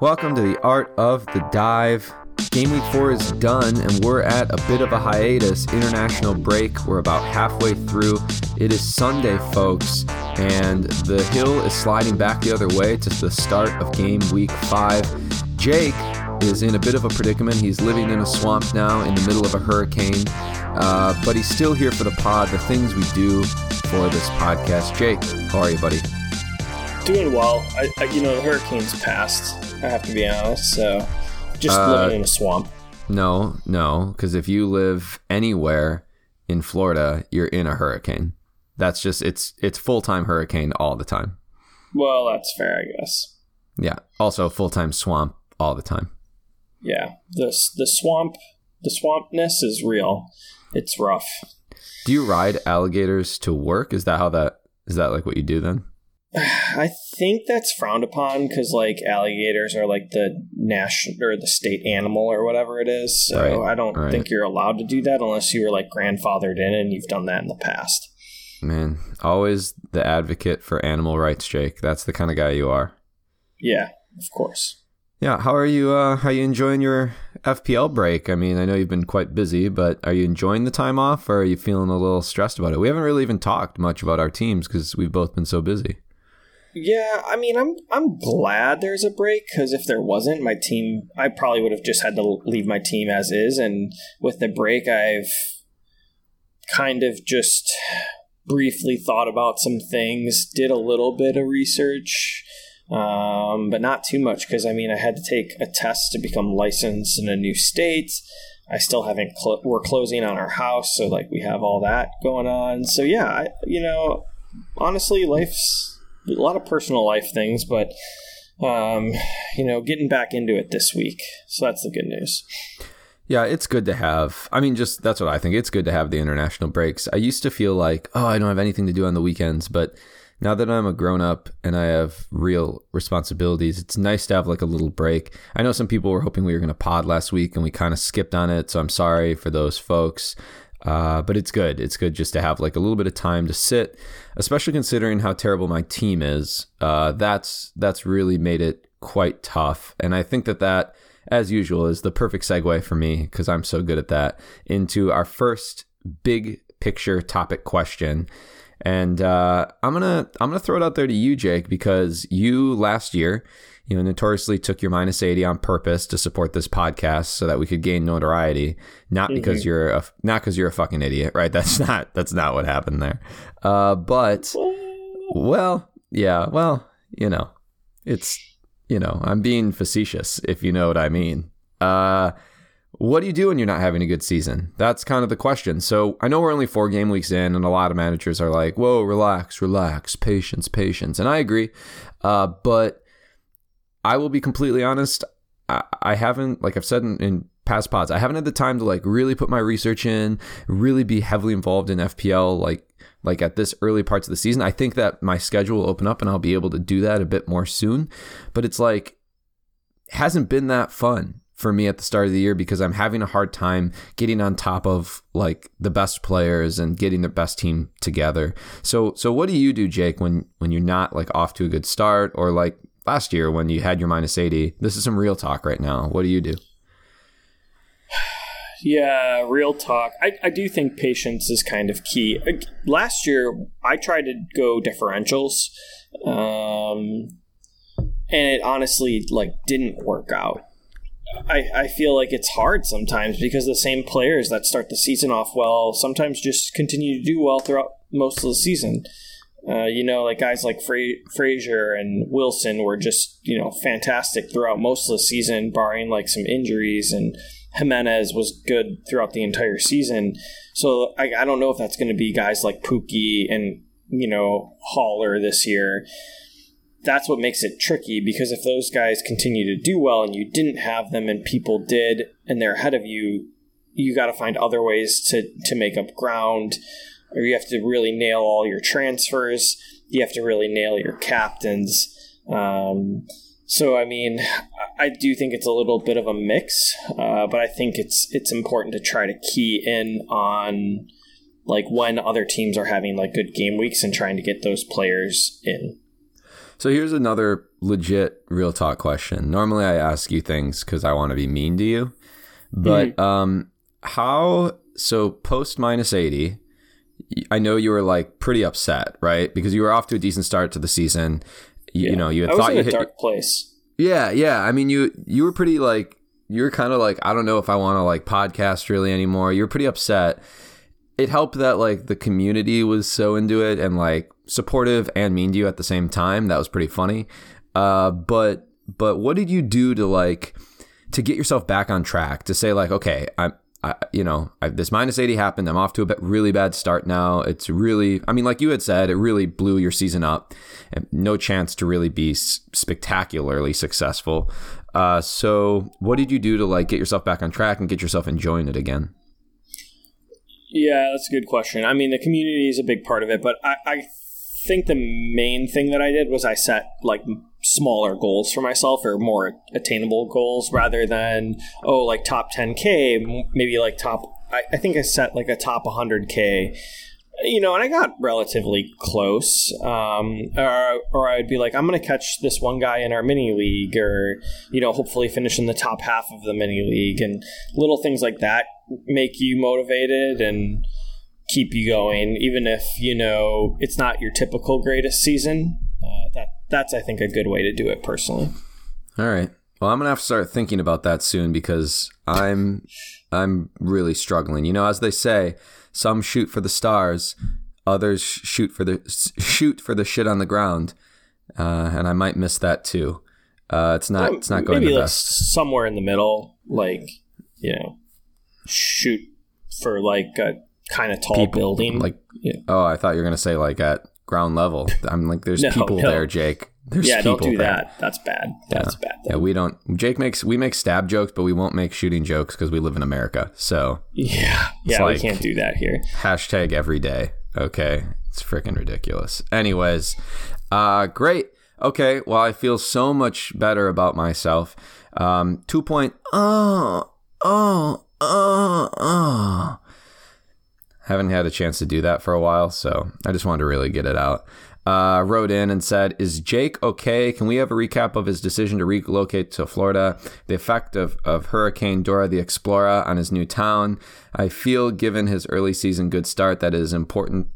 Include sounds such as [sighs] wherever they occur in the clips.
Welcome to the Art of the Dive. Game week four is done, and we're at a bit of a hiatus, international break. We're about halfway through. It is Sunday, folks, and the hill is sliding back the other way to the start of game week five. Jake is in a bit of a predicament. He's living in a swamp now in the middle of a hurricane, uh, but he's still here for the pod, the things we do for this podcast. Jake, how are you, buddy? Doing well. I, I you know, the hurricane's passed. I have to be honest. So, just uh, living in a swamp. No, no, because if you live anywhere in Florida, you're in a hurricane. That's just it's it's full time hurricane all the time. Well, that's fair, I guess. Yeah. Also, full time swamp all the time. Yeah. The the swamp the swampness is real. It's rough. Do you ride alligators to work? Is that how that is that like what you do then? [sighs] I think that's frowned upon because like alligators are like the national or the state animal or whatever it is. So right, I don't right. think you're allowed to do that unless you were like grandfathered in and you've done that in the past. Man, always the advocate for animal rights, Jake. That's the kind of guy you are. Yeah, of course. Yeah, how are you? Uh, how are you enjoying your FPL break? I mean, I know you've been quite busy, but are you enjoying the time off, or are you feeling a little stressed about it? We haven't really even talked much about our teams because we've both been so busy. Yeah, I mean, I'm I'm glad there's a break because if there wasn't, my team, I probably would have just had to leave my team as is. And with the break, I've kind of just briefly thought about some things, did a little bit of research, um, but not too much because I mean, I had to take a test to become licensed in a new state. I still haven't. Cl- we're closing on our house, so like we have all that going on. So yeah, I, you know, honestly, life's a lot of personal life things, but um, you know, getting back into it this week. So that's the good news. Yeah, it's good to have. I mean, just that's what I think. It's good to have the international breaks. I used to feel like, oh, I don't have anything to do on the weekends, but now that I'm a grown up and I have real responsibilities, it's nice to have like a little break. I know some people were hoping we were going to pod last week and we kind of skipped on it, so I'm sorry for those folks. Uh, but it's good. It's good just to have like a little bit of time to sit, especially considering how terrible my team is. Uh, that's that's really made it quite tough, and I think that that, as usual, is the perfect segue for me because I'm so good at that into our first big picture topic question. And uh, I'm gonna I'm gonna throw it out there to you, Jake, because you last year you know, notoriously took your minus 80 on purpose to support this podcast so that we could gain notoriety, not because mm-hmm. you're a, not because you're a fucking idiot, right? [laughs] That's not, that's not what happened there. Uh, but, well, yeah, well, you know, it's, you know, I'm being facetious, if you know what I mean. Uh, what do you do when you're not having a good season? That's kind of the question. So I know we're only four game weeks in, and a lot of managers are like, whoa, relax, relax, patience, patience. And I agree. Uh, but I will be completely honest. I, I haven't, like I've said in, in past pods, I haven't had the time to like really put my research in, really be heavily involved in FPL, like like at this early parts of the season. I think that my schedule will open up and I'll be able to do that a bit more soon. But it's like hasn't been that fun for me at the start of the year because I'm having a hard time getting on top of like the best players and getting the best team together. So so what do you do, Jake, when when you're not like off to a good start or like last year when you had your minus 80. This is some real talk right now. What do you do? [sighs] Yeah, real talk. I, I do think patience is kind of key. Last year, I tried to go differentials, um, and it honestly like didn't work out. I, I feel like it's hard sometimes because the same players that start the season off well sometimes just continue to do well throughout most of the season. Uh, you know, like guys like Fra- Fraser and Wilson were just you know fantastic throughout most of the season, barring like some injuries. And Jimenez was good throughout the entire season. So I, I don't know if that's going to be guys like Pukki and you know Haller this year. That's what makes it tricky because if those guys continue to do well and you didn't have them and people did and they're ahead of you, you got to find other ways to to make up ground or you have to really nail all your transfers. You have to really nail your captains. Um, so I mean, I do think it's a little bit of a mix, uh, but I think it's it's important to try to key in on like when other teams are having like good game weeks and trying to get those players in. So here's another legit real talk question. Normally I ask you things because I want to be mean to you, but mm-hmm. um, how so post minus eighty? I know you were like pretty upset, right? Because you were off to a decent start to the season. You, yeah. you know, you had I thought you a hit dark place. Yeah, yeah. I mean, you you were pretty like you were kind of like I don't know if I want to like podcast really anymore. You were pretty upset. It helped that like the community was so into it and like supportive and mean to you at the same time. That was pretty funny. Uh, but but what did you do to like to get yourself back on track to say like okay I'm I, you know, I, this minus 80 happened. I'm off to a really bad start now. It's really, I mean, like you had said, it really blew your season up. And no chance to really be spectacularly successful. Uh, so, what did you do to like get yourself back on track and get yourself enjoying it again? Yeah, that's a good question. I mean, the community is a big part of it, but I, I think the main thing that I did was I set like smaller goals for myself or more attainable goals rather than oh like top 10k maybe like top I, I think i set like a top 100k you know and i got relatively close um, or, or i'd be like i'm gonna catch this one guy in our mini league or you know hopefully finish in the top half of the mini league and little things like that make you motivated and keep you going even if you know it's not your typical greatest season uh, that that's I think a good way to do it personally. All right. Well, I'm gonna have to start thinking about that soon because I'm I'm really struggling. You know, as they say, some shoot for the stars, others shoot for the shoot for the shit on the ground, uh, and I might miss that too. Uh, it's not well, it's not going maybe the like best. somewhere in the middle, like you know, shoot for like a kind of tall People, building. Like, yeah. oh, I thought you were gonna say like at ground level. I'm like, there's [laughs] no, people no. there, Jake. There's people. yeah, don't do there. that. That's bad. That's yeah. bad. Yeah, we don't. Jake makes we make stab jokes, but we won't make shooting jokes because we live in America. So yeah, yeah, like, we can't do that here. Hashtag every day. Okay, it's freaking ridiculous. Anyways, uh, great. Okay, well, I feel so much better about myself. Um, two point. Oh, oh, oh, oh. Haven't had a chance to do that for a while, so I just wanted to really get it out. Uh, wrote in and said, Is Jake okay? Can we have a recap of his decision to relocate to Florida? The effect of, of Hurricane Dora the Explorer on his new town? I feel, given his early season good start, that is important.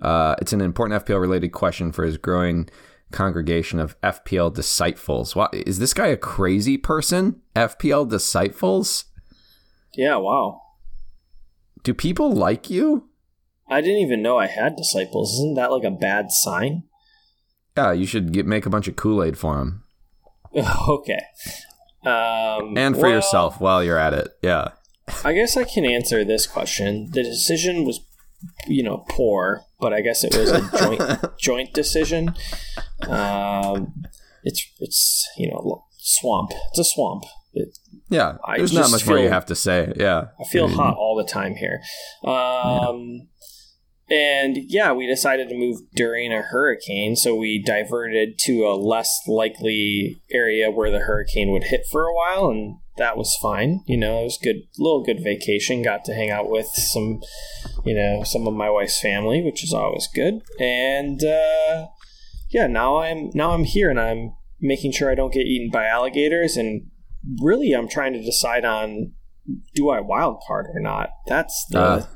Uh, it's an important FPL related question for his growing congregation of FPL disciples. is this guy a crazy person? FPL disciples? Yeah, wow. Do people like you? I didn't even know I had disciples. Isn't that like a bad sign? Yeah, you should get make a bunch of Kool Aid for them. [laughs] okay. Um, and for well, yourself while you're at it. Yeah. I guess I can answer this question. The decision was, you know, poor, but I guess it was a [laughs] joint joint decision. Um, it's it's you know swamp. It's a swamp. It, yeah, there's not much feel, more you have to say. Yeah, I feel I mean, hot all the time here. Um, yeah. And yeah, we decided to move during a hurricane, so we diverted to a less likely area where the hurricane would hit for a while, and that was fine. You know, it was good, little good vacation. Got to hang out with some, you know, some of my wife's family, which is always good. And uh, yeah, now I'm now I'm here, and I'm making sure I don't get eaten by alligators and really I'm trying to decide on do I wild card or not. That's the uh,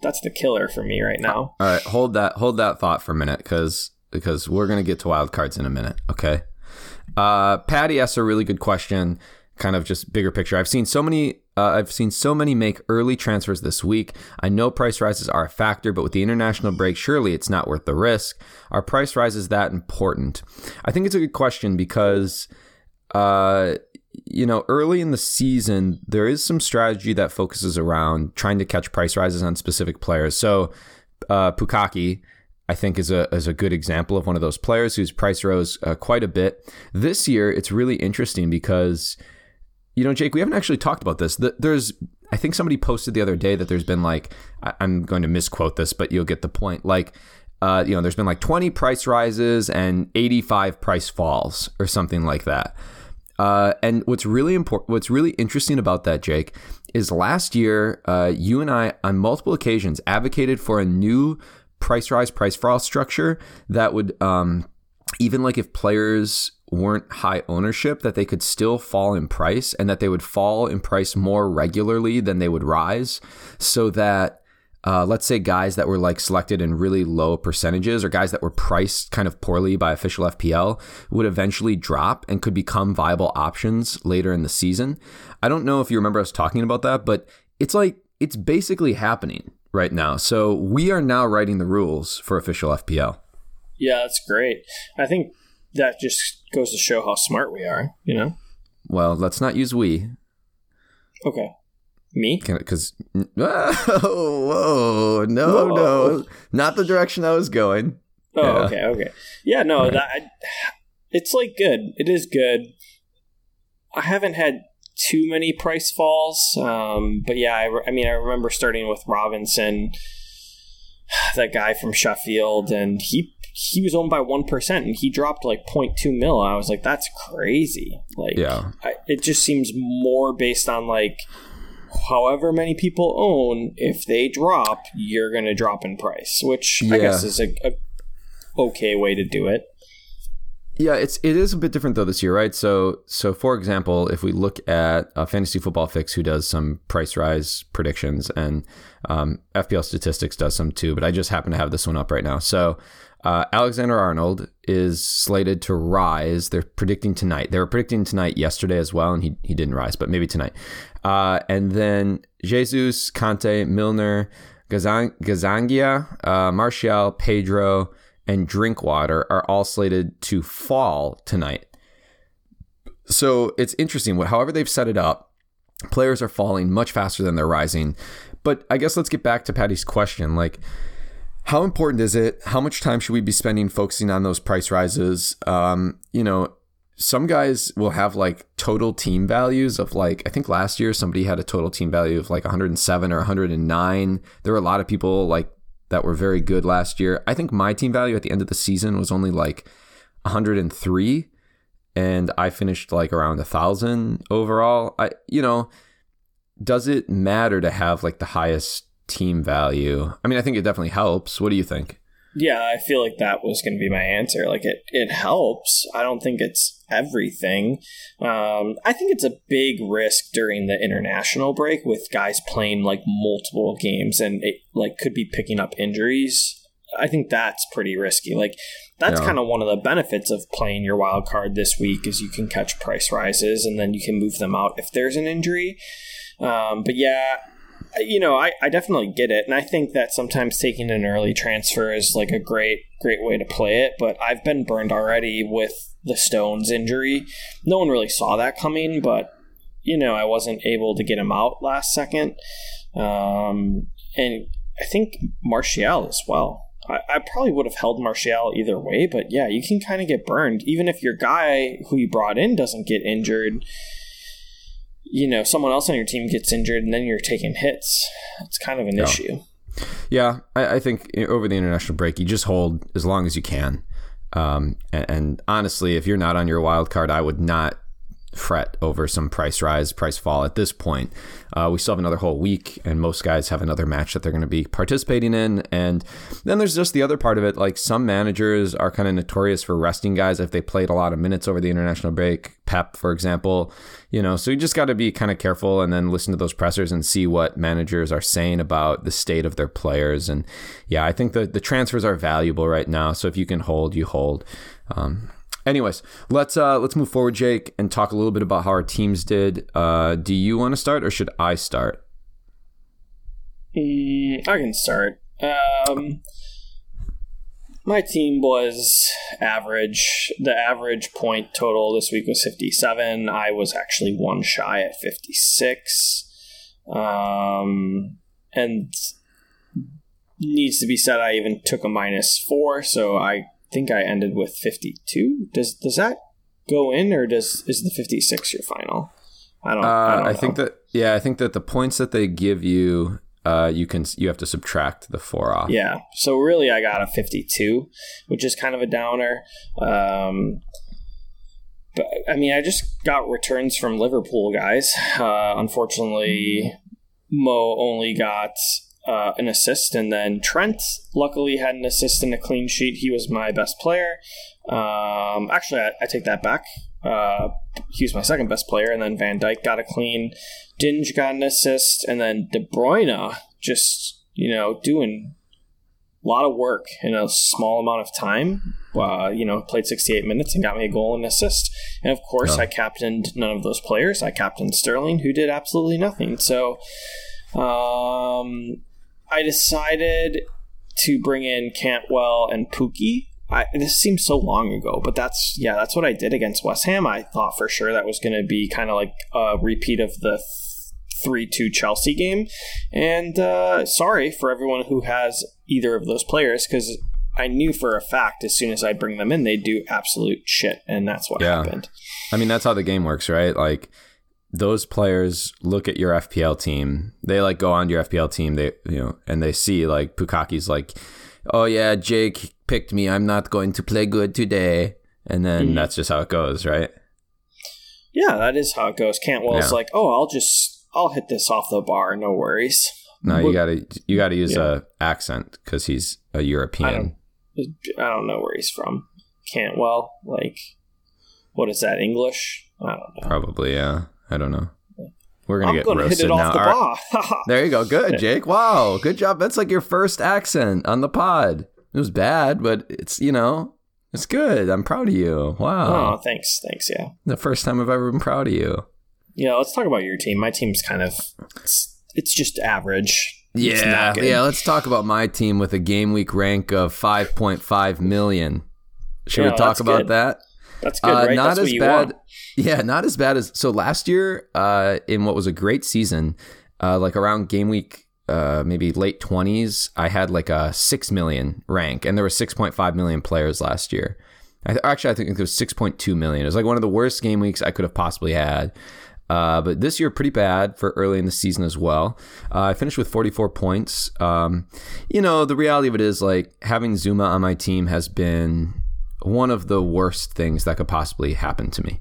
that's the killer for me right now. All right, hold that hold that thought for a minute because because we're gonna get to wild cards in a minute. Okay. Uh, Patty asks a really good question, kind of just bigger picture. I've seen so many. Uh, I've seen so many make early transfers this week. I know price rises are a factor, but with the international break, surely it's not worth the risk. Are price rises that important? I think it's a good question because uh, you know, early in the season, there is some strategy that focuses around trying to catch price rises on specific players. So, uh, Pukaki, I think, is a is a good example of one of those players whose price rose uh, quite a bit this year. It's really interesting because, you know, Jake, we haven't actually talked about this. There's, I think somebody posted the other day that there's been like, I'm going to misquote this, but you'll get the point. Like, uh, you know, there's been like 20 price rises and 85 price falls or something like that. Uh, and what's really important, what's really interesting about that, Jake, is last year, uh, you and I, on multiple occasions, advocated for a new price rise, price fall structure that would, um, even like if players weren't high ownership, that they could still fall in price and that they would fall in price more regularly than they would rise so that uh, let's say guys that were like selected in really low percentages or guys that were priced kind of poorly by official FPL would eventually drop and could become viable options later in the season. I don't know if you remember us talking about that, but it's like it's basically happening right now. So we are now writing the rules for official FPL. Yeah, that's great. I think that just goes to show how smart we are, you know? Well, let's not use we. Okay. Me? Because oh, [laughs] whoa, no, whoa. no, not the direction I was going. Oh, yeah. okay, okay, yeah, no, right. that it's like good. It is good. I haven't had too many price falls, um, but yeah, I, I mean, I remember starting with Robinson, [sighs] that guy from Sheffield, and he he was owned by 1% and he dropped like 0.2 mil. I was like, that's crazy. Like, yeah. I, it just seems more based on like however many people own, if they drop, you're going to drop in price, which yeah. I guess is a, a okay way to do it. Yeah, it's it is a bit different though this year, right? So so for example, if we look at uh, Fantasy Football Fix, who does some price rise predictions, and um, FPL Statistics does some too, but I just happen to have this one up right now. So uh, Alexander Arnold is slated to rise. They're predicting tonight. They were predicting tonight yesterday as well, and he, he didn't rise, but maybe tonight. Uh, and then Jesus, Kanté, Milner, Gazang- Gazzaniga, uh, Martial, Pedro, and Drinkwater are all slated to fall tonight. So it's interesting. However, they've set it up, players are falling much faster than they're rising. But I guess let's get back to Patty's question. Like, how important is it? How much time should we be spending focusing on those price rises? Um, you know, some guys will have like total team values of like I think last year somebody had a total team value of like 107 or 109. There were a lot of people like that were very good last year. I think my team value at the end of the season was only like 103 and I finished like around a thousand overall. I you know, does it matter to have like the highest team value. I mean, I think it definitely helps. What do you think? Yeah, I feel like that was going to be my answer. Like it, it helps. I don't think it's everything. Um, I think it's a big risk during the international break with guys playing like multiple games and it like could be picking up injuries. I think that's pretty risky. Like that's yeah. kind of one of the benefits of playing your wild card this week is you can catch price rises and then you can move them out if there's an injury. Um, but yeah, you know, I, I definitely get it. And I think that sometimes taking an early transfer is like a great, great way to play it. But I've been burned already with the Stones injury. No one really saw that coming, but, you know, I wasn't able to get him out last second. Um, and I think Martial as well. I, I probably would have held Martial either way, but yeah, you can kind of get burned. Even if your guy who you brought in doesn't get injured you know someone else on your team gets injured and then you're taking hits it's kind of an yeah. issue yeah I, I, think over the international break you just hold as long as you can um, and, and, honestly if you're not on your wild card i would not fret over some price rise, price fall at this point. Uh, we still have another whole week, and most guys have another match that they're going to be participating in. And then there's just the other part of it. Like some managers are kind of notorious for resting guys if they played a lot of minutes over the international break. Pep, for example, you know, so you just got to be kind of careful and then listen to those pressers and see what managers are saying about the state of their players. And yeah, I think the, the transfers are valuable right now. So if you can hold, you hold. Um, Anyways, let's uh, let's move forward, Jake, and talk a little bit about how our teams did. Uh, do you want to start, or should I start? Mm, I can start. Um, my team was average. The average point total this week was 57. I was actually one shy at 56. Um, and needs to be said, I even took a minus four, so I think I ended with 52. Does does that go in or does is the 56 your final? I don't. Uh, I, don't I think that yeah, I think that the points that they give you, uh, you can you have to subtract the four off. Yeah. So really, I got a 52, which is kind of a downer. Um, but I mean, I just got returns from Liverpool guys. Uh, unfortunately, Mo only got uh, an assist, and then Trent luckily had an assist and a clean sheet. He was my best player. Um, actually, I, I, take that back. Uh, he was my second best player, and then Van Dijk got a clean. Digne got an assist, and then De Bruyne just you know doing a lot of work in a small amount of time. Uh, you know, played 68 minutes and got me a goal and assist. And of course, yeah. I captained none of those players. I captained Sterling, who did absolutely nothing. So um, I decided to bring in Cantwell and Pukki. I, this seems so long ago, but that's yeah, that's what I did against West Ham. I thought for sure that was going to be kind of like a repeat of the three two Chelsea game. And uh, sorry for everyone who has either of those players because I knew for a fact as soon as I bring them in, they do absolute shit, and that's what yeah. happened. I mean, that's how the game works, right? Like those players look at your FPL team. They like go on your FPL team. They you know, and they see like Pukaki's like, oh yeah, Jake picked me. I'm not going to play good today, and then mm-hmm. that's just how it goes, right? Yeah, that is how it goes. Cantwell's yeah. like, oh, I'll just I'll hit this off the bar, no worries. No, you gotta you gotta use yeah. a accent because he's a European. I don't, I don't know where he's from. Cantwell, like, what is that English? I don't know. Probably, yeah. I don't know. We're gonna I'm get gonna roasted now. The [laughs] there you go. Good, Jake. Wow, good job. That's like your first accent on the pod. It was bad, but it's you know it's good. I'm proud of you. Wow. Oh, thanks, thanks. Yeah. The first time I've ever been proud of you. Yeah, let's talk about your team. My team's kind of it's, it's just average. Yeah, yeah. Let's talk about my team with a game week rank of 5.5 million. Should yeah, we talk about good. that? That's good, uh, right? Not That's as bad. Want. Yeah, not as bad as so last year. Uh, in what was a great season, uh, like around game week, uh, maybe late twenties, I had like a six million rank, and there were six point five million players last year. I th- actually, I think it was six point two million. It was like one of the worst game weeks I could have possibly had. Uh, but this year, pretty bad for early in the season as well. Uh, I finished with 44 points. Um, you know, the reality of it is like having Zouma on my team has been one of the worst things that could possibly happen to me.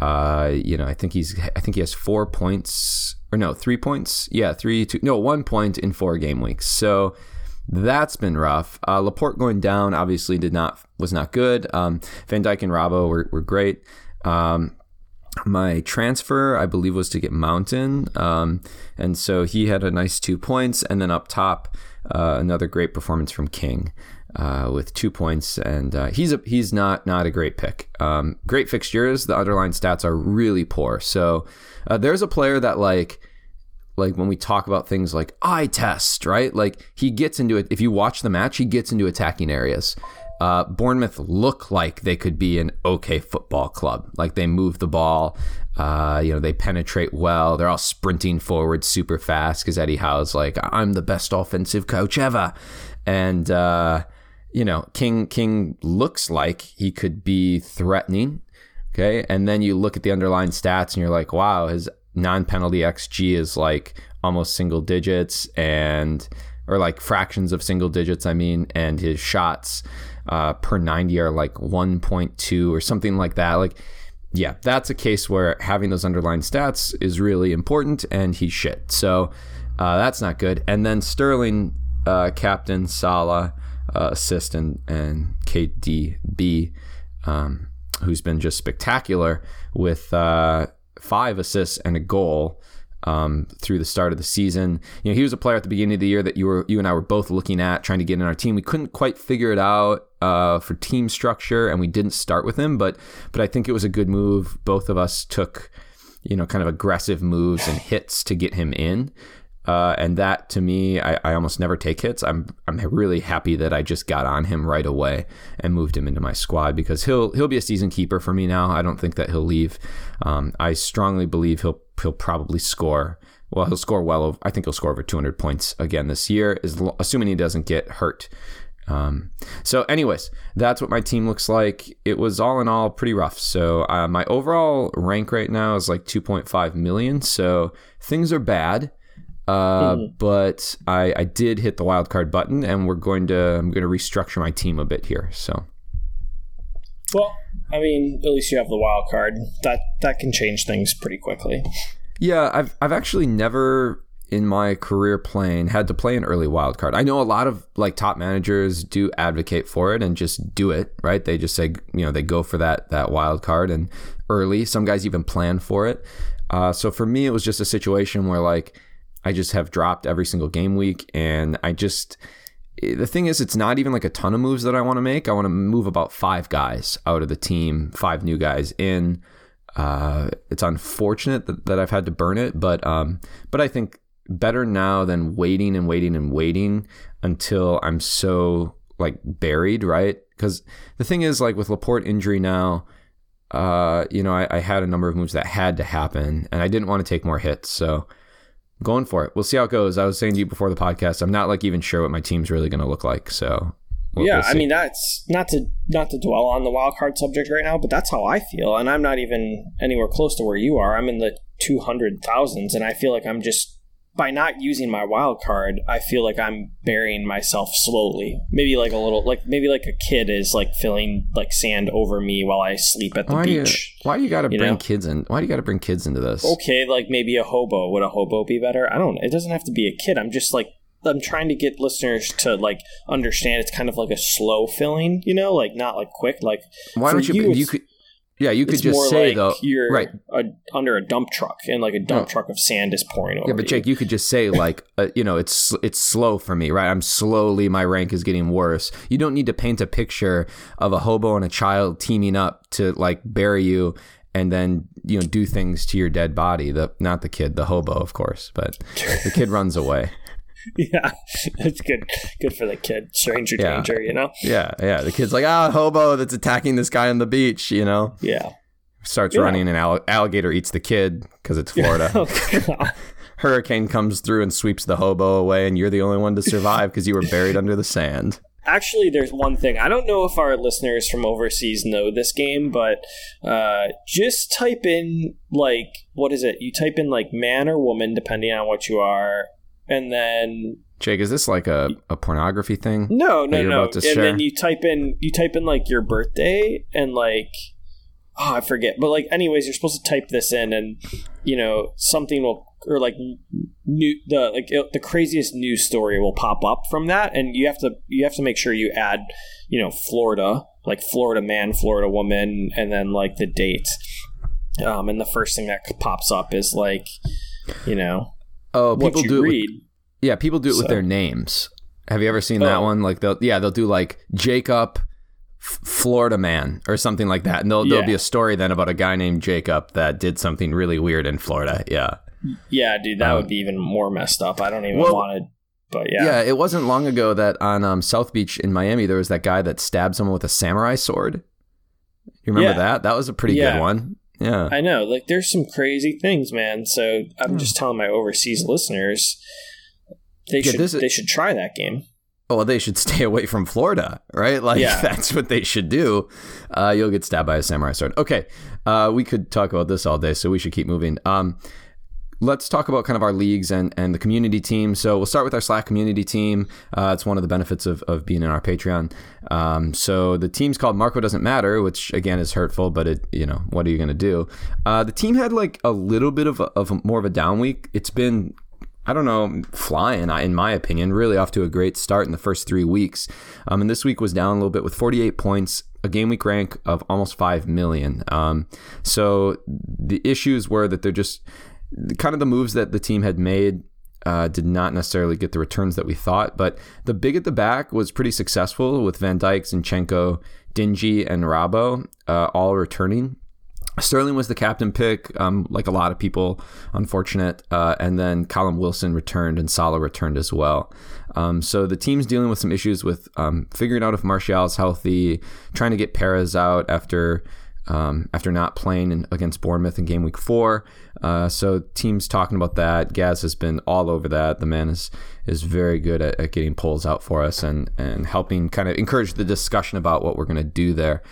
Uh, you know, I think he's, I think he has four points or no, three points. Yeah, three, two, no, one point in four game weeks. So that's been rough. Uh, Laporte going down obviously did not was not good. Um, Van Dijk and Robbo were, were great. Um, my transfer, I believe, was to get Mountain. Um, and so he had a nice two points. And then up top, uh, another great performance from King. Uh, with two points, and uh, he's a, he's not not a great pick. Um, great fixtures. The underlying stats are really poor. So uh, there's a player that like like when we talk about things like eye test, right? Like he gets into it. If you watch the match, he gets into attacking areas. Uh, Bournemouth look like they could be an okay football club. Like they move the ball, uh, you know, they penetrate well. They're all sprinting forward super fast because Eddie Howe's like, I'm the best offensive coach ever. And, uh, you know, King King looks like he could be threatening. Okay. And then you look at the underlying stats and you're like, wow, his non penalty XG is like almost single digits and, or like fractions of single digits, I mean, and his shots uh, per 90 are like 1.2 or something like that. Like, yeah, that's a case where having those underlying stats is really important, and he's shit. So uh, that's not good. And then Sterling, uh, captain, Salah, uh, assistant, and KDB, um, who's been just spectacular with uh, five assists and a goal um, through the start of the season. You know, he was a player at the beginning of the year that you were you and I were both looking at trying to get in our team. We couldn't quite figure it out uh, for team structure, and we didn't start with him. But but I think it was a good move. Both of us took you know kind of aggressive moves and hits to get him in. Uh, and that to me, I, I, almost never take hits. I'm I'm really happy that I just got on him right away and moved him into my squad because he'll he'll be a season keeper for me now. I don't think that he'll leave. Um, I strongly believe he'll he'll probably score. Well, he'll score well. Over, I think he'll score over 200 points again this year, assuming he doesn't get hurt. Um, so, anyways, that's what my team looks like. It was all in all pretty rough. So, uh, my overall rank right now is like 2.5 million. So, things are bad. Uh, mm-hmm. But I, I did hit the wild card button, and we're going to I'm going to restructure my team a bit here. So, well, I mean, at least you have the wild card. That that can change things pretty quickly. Yeah, I've I've actually never in my career playing had to play an early wild card. I know a lot of like top managers do advocate for it and just do it, right? They just say, you know, they go for that that wild card and early. Some guys even plan for it. Uh, so for me, it was just a situation where like I just have dropped every single game week, and I just the thing is, it's not even like a ton of moves that I want to make. I want to move about five guys out of the team, five new guys in. Uh, it's unfortunate that, that I've had to burn it, but um, but I think better now than waiting and waiting and waiting until I'm so like buried, right? Because the thing is, like with Laporte injury now, uh, you know, I, I, had a number of moves that had to happen, and I didn't want to take more hits, so going for it. We'll see how it goes. I was saying to you before the podcast, I'm not like even sure what my team's really going to look like, so. We'll, yeah, we'll I mean that's not to not to dwell on the wild card subject right now, but that's how I feel, and I'm not even anywhere close to where you are. I'm in the two hundred thousands, and I feel like I'm just by not using my wild card, I feel like I'm burying myself slowly. Maybe like a little, like maybe like a kid is like filling like sand over me while I sleep at the why beach. Do you, why do you got to bring know? kids in? Why do you got to bring kids into this? Okay, like maybe a hobo. Would a hobo be better? I don't. It doesn't have to be a kid. I'm just like I'm trying to get listeners to like understand it's kind of like a slow filling, you know, like not like quick. Like why don't you? You, you could yeah, you could just say like though, you're right a, under a dump truck, and like a dump no. truck of sand is pouring over. Yeah, but Jake, you, you could just say like, [laughs] uh, you know, it's it's slow for me, right? I'm slowly, my rank is getting worse. You don't need to paint a picture of a hobo and a child teaming up to like bury you and then you know do things to your dead body. The not the kid, the hobo, of course, but the kid [laughs] runs away. [laughs] yeah, it's good. Good for the kid. Stranger yeah. danger, you know. Yeah, yeah. The kid's like, ah, hobo that's attacking this guy on the beach, you know. Yeah. Starts yeah. running, and all- alligator eats the kid because it's [laughs] Florida. oh, [laughs] Hurricane comes through and sweeps the hobo away, and you're the only one to survive because you were buried under the sand. Actually, there's one thing. I don't know if our listeners from overseas know this game, but uh, just type in like what is it? You type in like man or woman, depending on what you are, and then Jake, is this like a, a pornography thing? No, no, no. and share? then you type in you type in like your birthday and like oh I forget, but like anyways, you're supposed to type this in and you know something will or like new the like it, the craziest news story will pop up from that, and you have to you have to make sure you add you know Florida like Florida man, Florida woman, and then like the date. Um, and the first thing that pops up is like you know Oh, people do read. With, yeah, people do it so. with their names. Have you ever seen oh. that one? Like they'll yeah they'll do like Jacob, F- Florida man or something like that, and there'll yeah. there'll be a story then about a guy named Jacob that did something really weird in Florida. Yeah. Yeah, dude, that um, would be even more messed up. I don't even well, want to. But yeah, yeah, it wasn't long ago that on um, South Beach in Miami there was that guy that stabbed someone with a samurai sword. You remember yeah. that? That was a pretty yeah. good one. Yeah. I know. Like there's some crazy things, man. So I'm just telling my overseas listeners they yeah, should is, they should try that game. Oh, well, they should [laughs] stay away from Florida, right? Like yeah. [laughs] that's what they should do. Uh, you'll get stabbed by a samurai sword. Okay, uh, we could talk about this all day, so we should keep moving. Um, let's talk about kind of our leagues and, and the community team. So we'll start with our Slack community team. Uh, it's one of the benefits of, of being in our Patreon. Um, so the team's called Marco Doesn't Matter, which again is hurtful, but it, you know, what are you going to do? Uh, the team had like a little bit of, a, of a, more of a down week. It's been I don't know, flying, in my opinion, really off to a great start in the first three weeks. Um, and this week was down a little bit with 48 points, a game week rank of almost 5 million. Um, so the issues were that they're just kind of the moves that the team had made uh, did not necessarily get the returns that we thought. But the big at the back was pretty successful with Van Dijk, Zinchenko, Digne, and Robbo uh, all returning. Sterling was the captain pick, um, like a lot of people, unfortunate. Uh, and then Callum Wilson returned and Salah returned as well. Um, so the team's dealing with some issues with um, figuring out if Martial is healthy, trying to get Perez out after um, after not playing in, against Bournemouth in game week four. Uh, so teams talking about that. Gaz has been all over that. The man is is very good at, at getting polls out for us and and helping kind of encourage the discussion about what we're going to do there.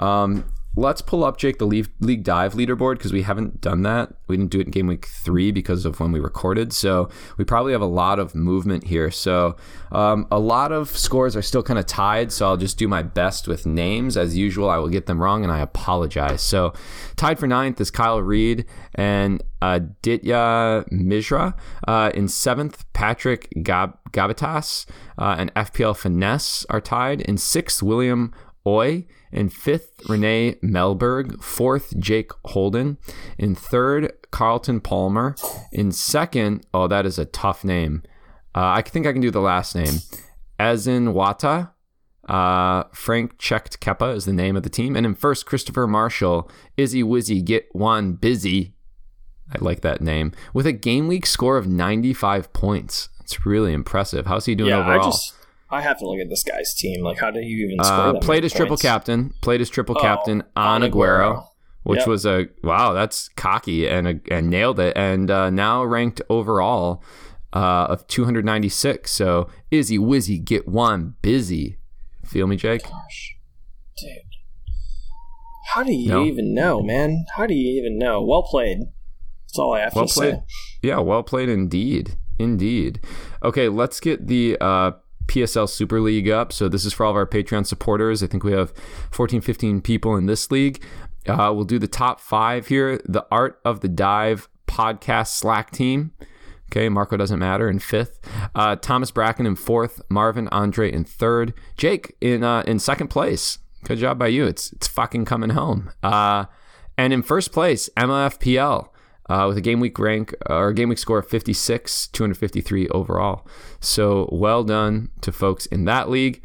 Um, let's pull up Jake the league, dive leaderboard because we haven't done that. We didn't do it in game week three because of when we recorded. So we probably have a lot of movement here. So um, a lot of scores are still kind of tied. So I'll just do my best with names as usual. I will get them wrong and I apologize. So tied for ninth is Kyle Reed and Ditya Mishra. Uh, in seventh, Patrick Gab- Gavitas uh, and FPL Finesse are tied. In sixth, William Oy. In fifth, Renee Melberg. Fourth, Jake Holden. In third, Carlton Palmer. In second, oh, that is a tough name. Uh, I think I can do the last name. Azin Wata. Uh, Frank checked Keppa is the name of the team. And in first, Christopher Marshall. Izzy Wizzy get one busy. I like that name. With a game week score of 95 points. It's really impressive. How's he doing yeah, overall? I just I have to look at this guy's team. Like, how did you even score Uh, that played as triple captain. Played as triple Oh, captain on on Aguero, Aguero. which Yep. was a wow. That's cocky and a, and nailed it. And uh, now ranked overall uh, of 296. So Izzy Wizzy get one busy. Feel me, Jake? Gosh, dude, how do you No. even know, man? How do you even know? Well played. That's all I have Well to played. say. Yeah, well played indeed. Indeed. Okay, let's get the uh, PSL Super League up. So this is for all of our Patreon supporters. I think we have 14, 15 people in this league. Uh, we'll do the top five here. The Art of the Dive podcast Slack team. Okay, Marco doesn't matter in fifth. Uh, Thomas Bracken in fourth. Marvin Andre in third. Jake in uh, in second place. Good job by you. It's it's fucking coming home. Uh, and in first place, Emma FPL uh, with a game week rank or a game week score of 56, 253 overall. So well done to folks in that league.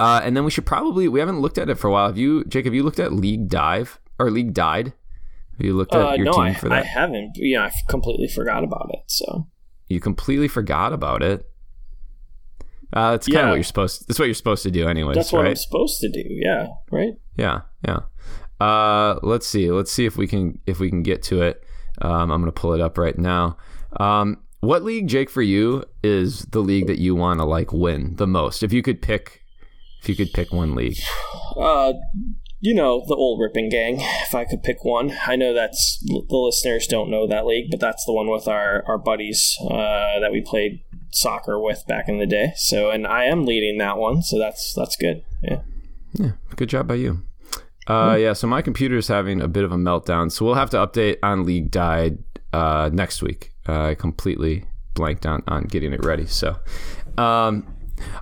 Uh, and then we should probably we haven't looked at it for a while. Have you, Jake? Have you looked at League Dive or League Died? Have you looked at Uh, your no, team I, for that? I haven't. Yeah, I completely forgot about it. So you completely forgot about it. Uh, that's kind of what you're supposed. That's what you're supposed to do, anyways. that's what right? I'm supposed to do. Yeah, right. Yeah, yeah. Uh, let's see. Let's see if we can if we can get to it. Um, I'm gonna pull it up right now. Um, what league, Jake, for you is the league that you want to like win the most? If you could pick, if you could pick one league, Uh, you know the old ripping gang. If I could pick one, I know that's the listeners don't know that league, but that's the one with our our buddies uh, that we played soccer with back in the day. So, and I am leading that one, so that's that's good. Yeah. yeah, good job by you. Uh, yeah, so my computer is having a bit of a meltdown, so we'll have to update on League Died uh, next week. Uh, I completely blanked on on getting it ready. So, um,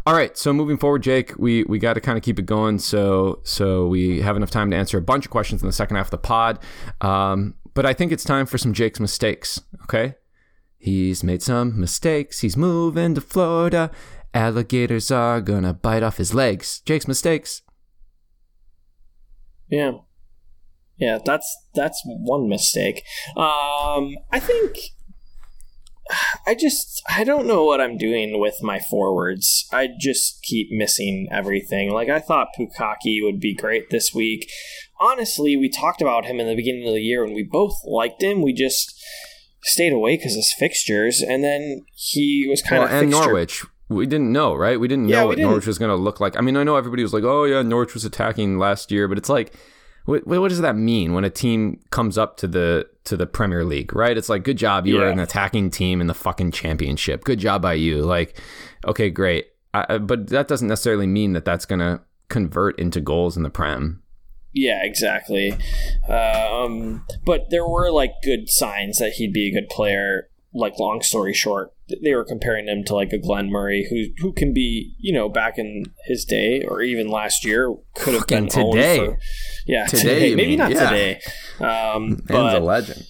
all right. So moving forward, Jake, we we got to kind of keep it going. So so we have enough time to answer a bunch of questions in the second half of the pod. Um, but I think it's time for some Jake's mistakes. Okay. He's made some mistakes. He's moving to Florida. Alligators are gonna bite off his legs. Jake's mistakes. Yeah. Yeah, that's that's one mistake. Um I think I just I don't know what I'm doing with my forwards. I just keep missing everything. Like I thought Pukaki would be great this week. Honestly, we talked about him in the beginning of the year and we both liked him. We just stayed away because his fixtures, and then he was kind Well, of and fixture- Norwich. We didn't know, right? We didn't know Yeah, we what didn't. Norwich was going to look like. I mean, I know everybody was like, "Oh yeah, Norwich was attacking last year," but it's like, what, what does that mean when a team comes up to the to the Premier League, right? It's like, good job, you were Yeah. an attacking team in the fucking championship. Good job by you. Like, okay, great, I, I- but that doesn't necessarily mean that that's going to convert into goals in the Prem. Yeah, exactly. Um, but there were like good signs that he'd be a good player. Like long story short, they were comparing him to like a Glenn Murray, who who can be you know back in his day or even last year could have been today. for- yeah, Today, today, maybe mean, not yeah. today. Um, Man's but a legend.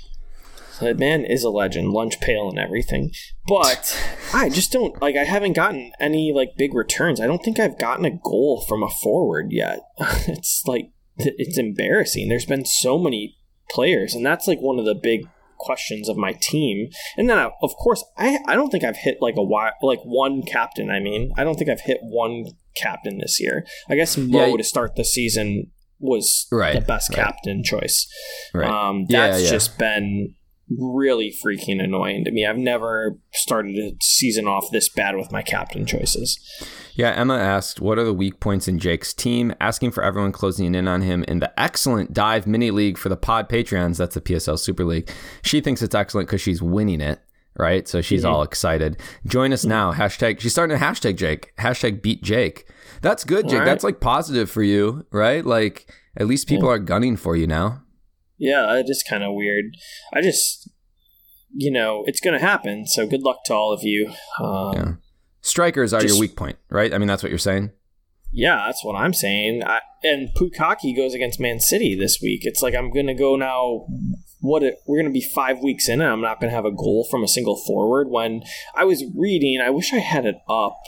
that man is a legend, lunch pail and everything. But [laughs] I just don't like. I haven't gotten any like big returns. I don't think I've gotten a goal from a forward yet. [laughs] it's like it's embarrassing. There's been so many players, and that's like one of the big questions of my team. And then, I, of course, I I don't think I've hit like a like one captain. I mean, I don't think I've hit one captain this year. I guess Mo Yeah, to start the season was Right, the best right. captain choice. Right. Um, Yeah, that's yeah. just been really freaking annoying to me. I've never started a season off this bad with my captain choices. Yeah, Emma asked, What are the weak points in Jake's team? Asking for everyone closing in on him in the excellent Dive Mini League for the Pod Patreons. That's the PSL Super League. She thinks it's excellent because she's winning it, right? So she's mm-hmm. all excited. Join us now. Hashtag, she's starting a hashtag Jake. Hashtag beat Jake. That's good, Jake. Right. That's like positive for you, right? Like, at least people yeah. are gunning for you now. Yeah, it is kind of weird. I just, you know, it's going to happen. So good luck to all of you. Um, yeah. Strikers are just, your weak point, right? I mean, that's what you're saying. Yeah, that's what I'm saying. I, and Pukaki goes against Man City this week. It's like I'm going to go now. What it, we're going to be five weeks in, and I'm not going to have a goal from a single forward. When I was reading, I wish I had it up,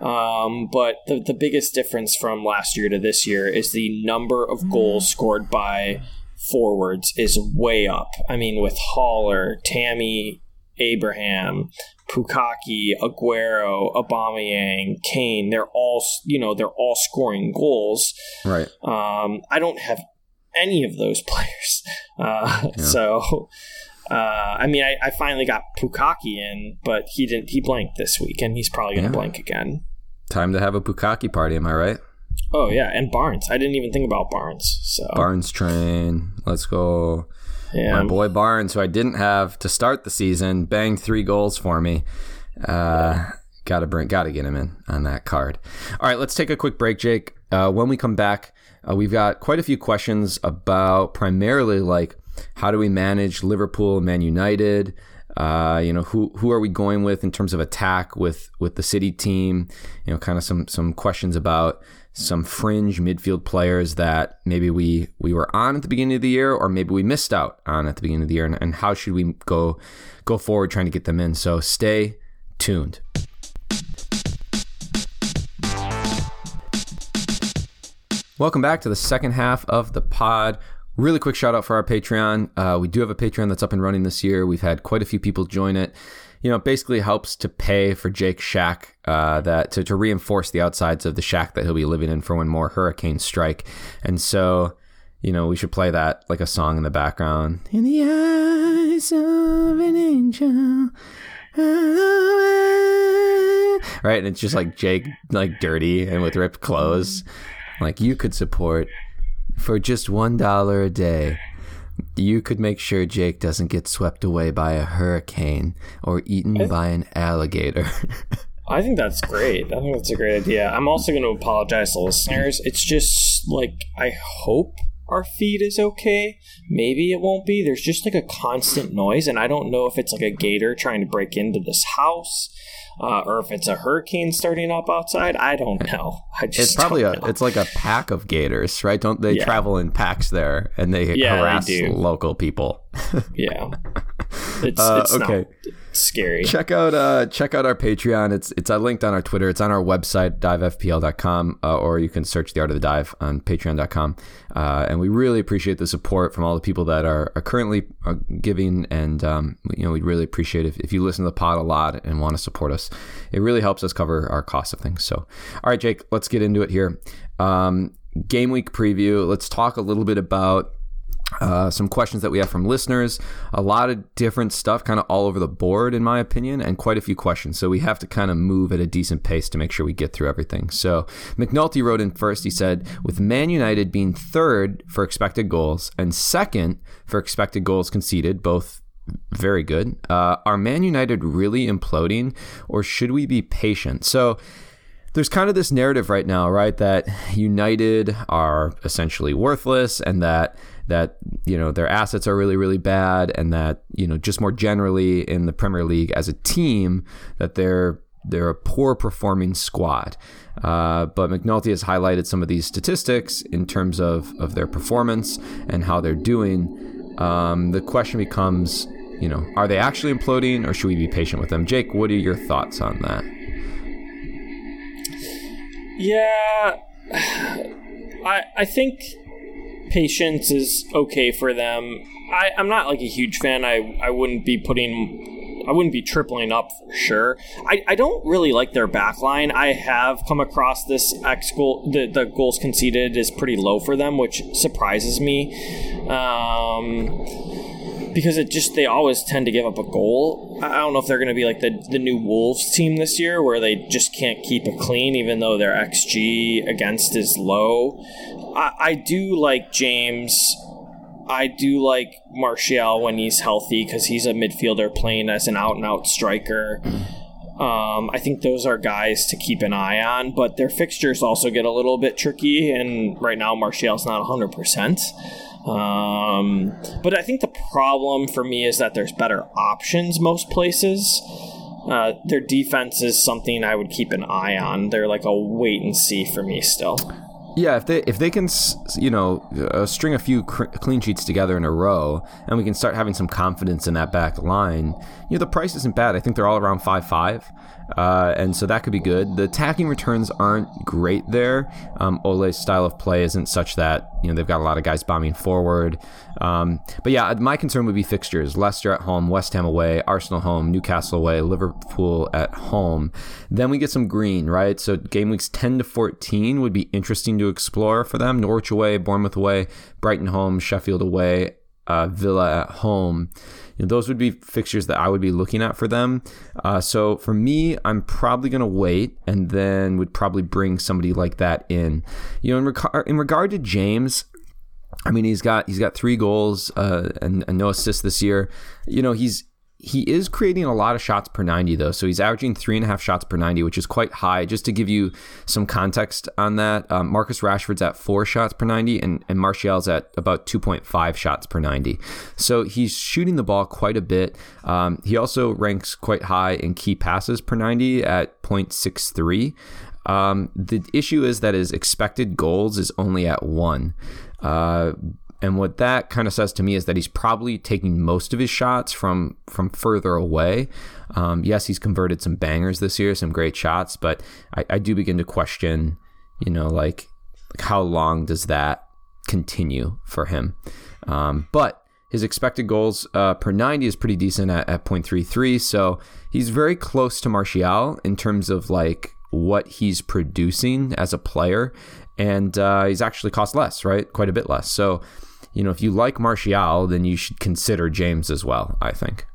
um, but the the biggest difference from last year to this year is the number of goals scored by forwards is way up. I mean, with Haller, Tammy, Abraham, Pukki, Aguero, Aubameyang, Kane, they're all you know they're all scoring goals. Right. Um, I don't have any of those [laughs] players, uh, yeah. so. Uh, I mean, I, I, finally got Pukki in, but he didn't. He blanked this week, and he's probably going to yeah. blank again. Time to have a Pukki party, am I right? Oh yeah, and Barnes. I didn't even think about Barnes. So Barnes train. Let's go. Yeah. My boy Barnes, who I didn't have to start the season, banged three goals for me. Uh, yeah. Gotta bring, gotta get him in on that card. All right, let's take a quick break, Jake. Uh, when we come back, uh, we've got quite a few questions about primarily like how do we manage Liverpool and Man United. Uh, you know, who who are we going with in terms of attack with with the City team? You know, kind of some some questions about some fringe midfield players that maybe we we were on at the beginning of the year or maybe we missed out on at the beginning of the year. And, and how should we go go forward trying to get them in? So stay tuned. Welcome back to the second half of the pod. Really quick shout out for our patreon. Uh, we do have a patreon that's up and running this year. We've had quite a few people join it you know, basically helps to pay for Jake's shack, uh, that to, to reinforce the outsides of the shack that he'll be living in for when more hurricanes strike. And so, you know, we should play that like a song in the background. In the eyes of an angel. Right, and it's just like Jake, like dirty and with ripped clothes. Like you could support for just one dollar a day you could make sure Jake doesn't get swept away by a hurricane or eaten th- by an alligator. [laughs] I think that's great. I think that's a great idea. I'm also going to apologize to listeners. It's just like I hope our feed is okay. Maybe it won't be. There's just like a constant noise, and I don't know if it's like a gator trying to break into this house uh, or if it's a hurricane starting up outside. I don't know. I just it's probably a it's like a pack of gators, right? Don't they yeah. travel in packs there and they yeah, harass they local people? [laughs] yeah, it's, uh, it's okay. Not, scary. Check out uh, check out our Patreon. It's it's linked on our Twitter. It's on our website divefpl.com, uh, or you can search the art of the dive on Patreon.com. Uh, and we really appreciate the support from all the people that are, are currently uh, giving, and um, you know we really appreciate if, if you listen to the pod a lot and want to support us. It really helps us cover our costs of things. So, all right, Jake, let's get into it here. Um, game week preview. Let's talk a little bit about uh, some questions that we have from listeners, a lot of different stuff kind of all over the board, in my opinion, and quite a few questions. So we have to kind of move at a decent pace to make sure we get through everything. So McNulty wrote in first, he said, with Man United being third for expected goals and second for expected goals conceded, both very good, uh, are Man United really imploding or should we be patient? So, there's kind of this narrative right now, right, that United are essentially worthless and that that you know their assets are really really bad and that you know just more generally in the Premier League as a team that they're they're a poor performing squad. Uh, but McNulty has highlighted some of these statistics in terms of, of their performance and how they're doing. Um, the question becomes, you know, are they actually imploding or should we be patient with them? Jake, what are your thoughts on that? Yeah, [sighs] I I think patience is okay for them. I, I'm not like a huge fan. I, I wouldn't be putting I wouldn't be tripling up for sure. I, I don't really like their back line. I have come across this X goal the, the goals conceded is pretty low for them, which surprises me. Um because it just they always tend to give up a goal. I don't know if they're going to be like the the new Wolves team this year, where they just can't keep it clean, even though their xG against is low. I, I do like James. I do like Martial when he's healthy because he's a midfielder playing as an out and out striker. Um, I think those are guys to keep an eye on, but their fixtures also get a little bit tricky, and right now Martial's not 100%. Um, but I think the problem for me is that there's better options most places. Uh, their defense is something I would keep an eye on. They're like a wait and see for me still. Yeah, if they if they can, you know, uh, string a few cr- clean sheets together in a row, and we can start having some confidence in that back line, you know, the price isn't bad. I think they're all around five five. Uh, and so that could be good. The attacking returns aren't great there. Um, Ole's style of play isn't such that you know they've got a lot of guys bombing forward. Um, but yeah, my concern would be fixtures: Leicester at home, West Ham away, Arsenal home, Newcastle away, Liverpool at home. Then we get some green, right? So game weeks 10 to 14 would be interesting to explore for them. Norwich away, Bournemouth away, Brighton home, Sheffield away, uh, Villa at home. You know, those would be fixtures that I would be looking at for them. Uh, so for me, I'm probably going to wait and then would probably bring somebody like that in. You know, in, in regard to James, I mean, he's got he's got three goals uh, and, and no assists this year. You know, he's he is creating a lot of shots per 90 though. So he's averaging three and a half shots per 90 which is quite high. Just to give you some context on that um, marcus rashford's at four shots per 90 and, and martial's at about 2.5 shots per 90 so he's shooting the ball quite a bit. Um, he also ranks quite high in key passes per 90 at 0.63 um, the issue is that his expected goals is only at one uh, and what that kind of says to me is that he's probably taking most of his shots from from further away. Um, yes, he's converted some bangers this year, some great shots, but I, I do begin to question, you know, like, like how long does that continue for him? Um, but his expected goals uh, per 90 is pretty decent at, at 0.33. So he's very close to Martial in terms of like what he's producing as a player. And uh, he's actually cost less, right? Quite a bit less. So you know, if you like Martial, then you should consider James as well, I think.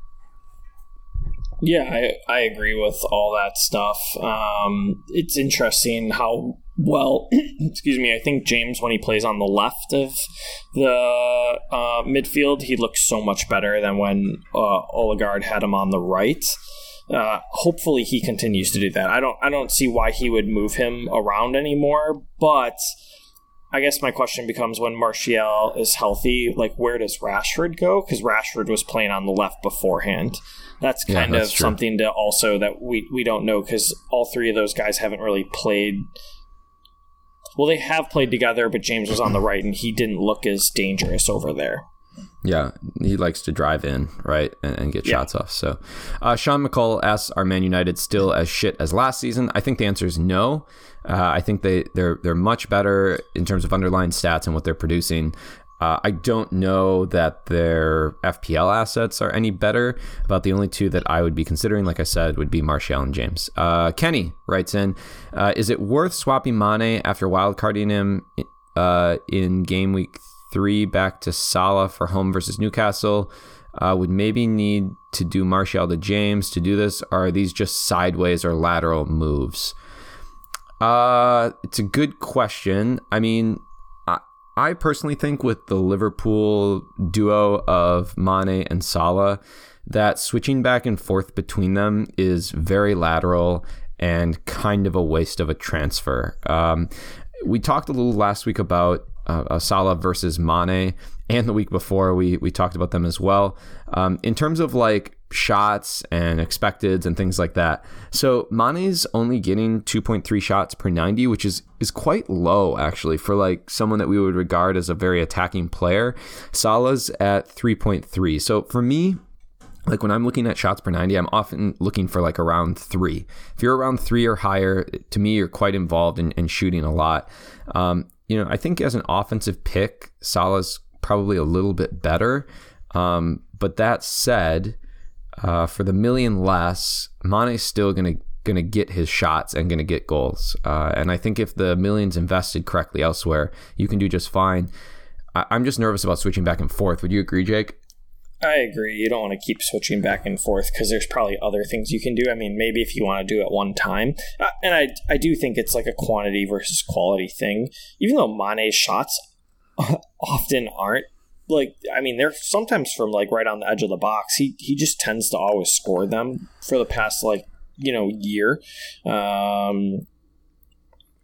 Yeah, I, I agree with all that stuff. Um, it's interesting how well, [clears throat] excuse me, I think James, when he plays on the left of the uh, midfield, he looks so much better than when uh, Odegaard had him on the right. Uh, hopefully, he continues to do that. I don't, I don't see why he would move him around anymore, but I guess my question becomes when Martial is healthy, like where does Rashford go? Because Rashford was playing on the left beforehand. That's kind yeah, that's of true. something to also that we we don't know because all three of those guys haven't really played. Well, they have played together, but James was on the right, and he didn't look as dangerous over there. Yeah, he likes to drive in, right, and, and get yeah. shots off. So, uh, Sean McCall asks, "Are Man United still as shit as last season?" I think the answer is no. Uh, I think they they're they're much better in terms of underlying stats and what they're producing. Uh, I don't know that their FPL assets are any better. About the only two that I would be considering, like I said, would be Martial and James. Uh, Kenny writes in: uh, Is it worth swapping Mane after wildcarding him uh, in game week three back to Salah for home versus Newcastle. Uh, would maybe need to do Martial to James to do this. Are these just sideways or lateral moves? Uh, it's a good question. I mean, I, I personally think with the Liverpool duo of Mane and Salah, that switching back and forth between them is very lateral and kind of a waste of a transfer. Um, we talked a little last week about uh, Salah versus Mane, and the week before we we talked about them as well. Um, in terms of like shots and expecteds and things like that. So Mane's only getting 2.3 shots per 90, which is is quite low actually for like someone that we would regard as a very attacking player. Salah's at 3.3. So for me, like when I'm looking at shots per 90, I'm often looking for like around three. If you're around three or higher, to me, you're quite involved in, in shooting a lot. Um, you know, I think as an offensive pick, Salah's probably a little bit better. Um, but that said, uh, for the million less, Mane's still going to going to get his shots and going to get goals. Uh, and I think if the millions invested correctly elsewhere, you can do just fine. I- am just nervous about switching back and forth. Would you agree, Jake? I agree. You don't want to keep switching back and forth because there's probably other things you can do. I mean, maybe if you want to do it one time, uh, and I I do think it's like a quantity versus quality thing. Even though Mane's shots [laughs] often aren't like I mean they're sometimes from like right on the edge of the box. He he just tends to always score them for the past like you know year. Um,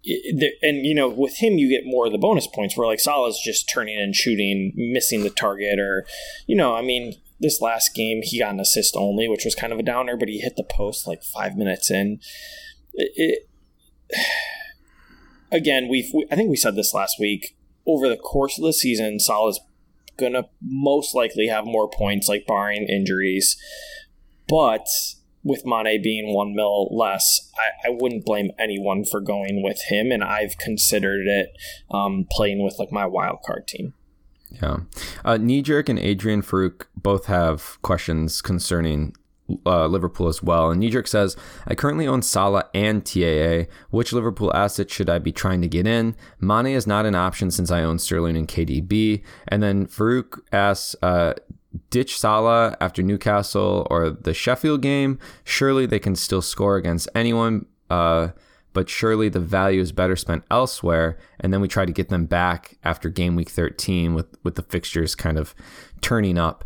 and you know with him you get more of the bonus points where like Salah's just turning and shooting missing the target or you know I mean this last game he got an assist only which was kind of a downer but he hit the post like five minutes in. It, [sighs] again we've we, I think we said this last week over the course of the season Salah's gonna most likely have more points like barring injuries. But with Mane being one mil less, I, I wouldn't blame anyone for going with him, and I've considered it um, playing with like my wild card team. Yeah, uh, and Adrian Farouk both have questions concerning uh, Liverpool as well. And Knee says, I currently own Salah and TAA. Which Liverpool asset should I be trying to get in? Mane is not an option since I own Sterling and KDB. And then Farouk asks, uh, ditch Salah after Newcastle or the Sheffield game, surely they can still score against anyone. Uh, but surely the value is better spent elsewhere. And then we try to get them back after game week 13 with, with the fixtures kind of turning up.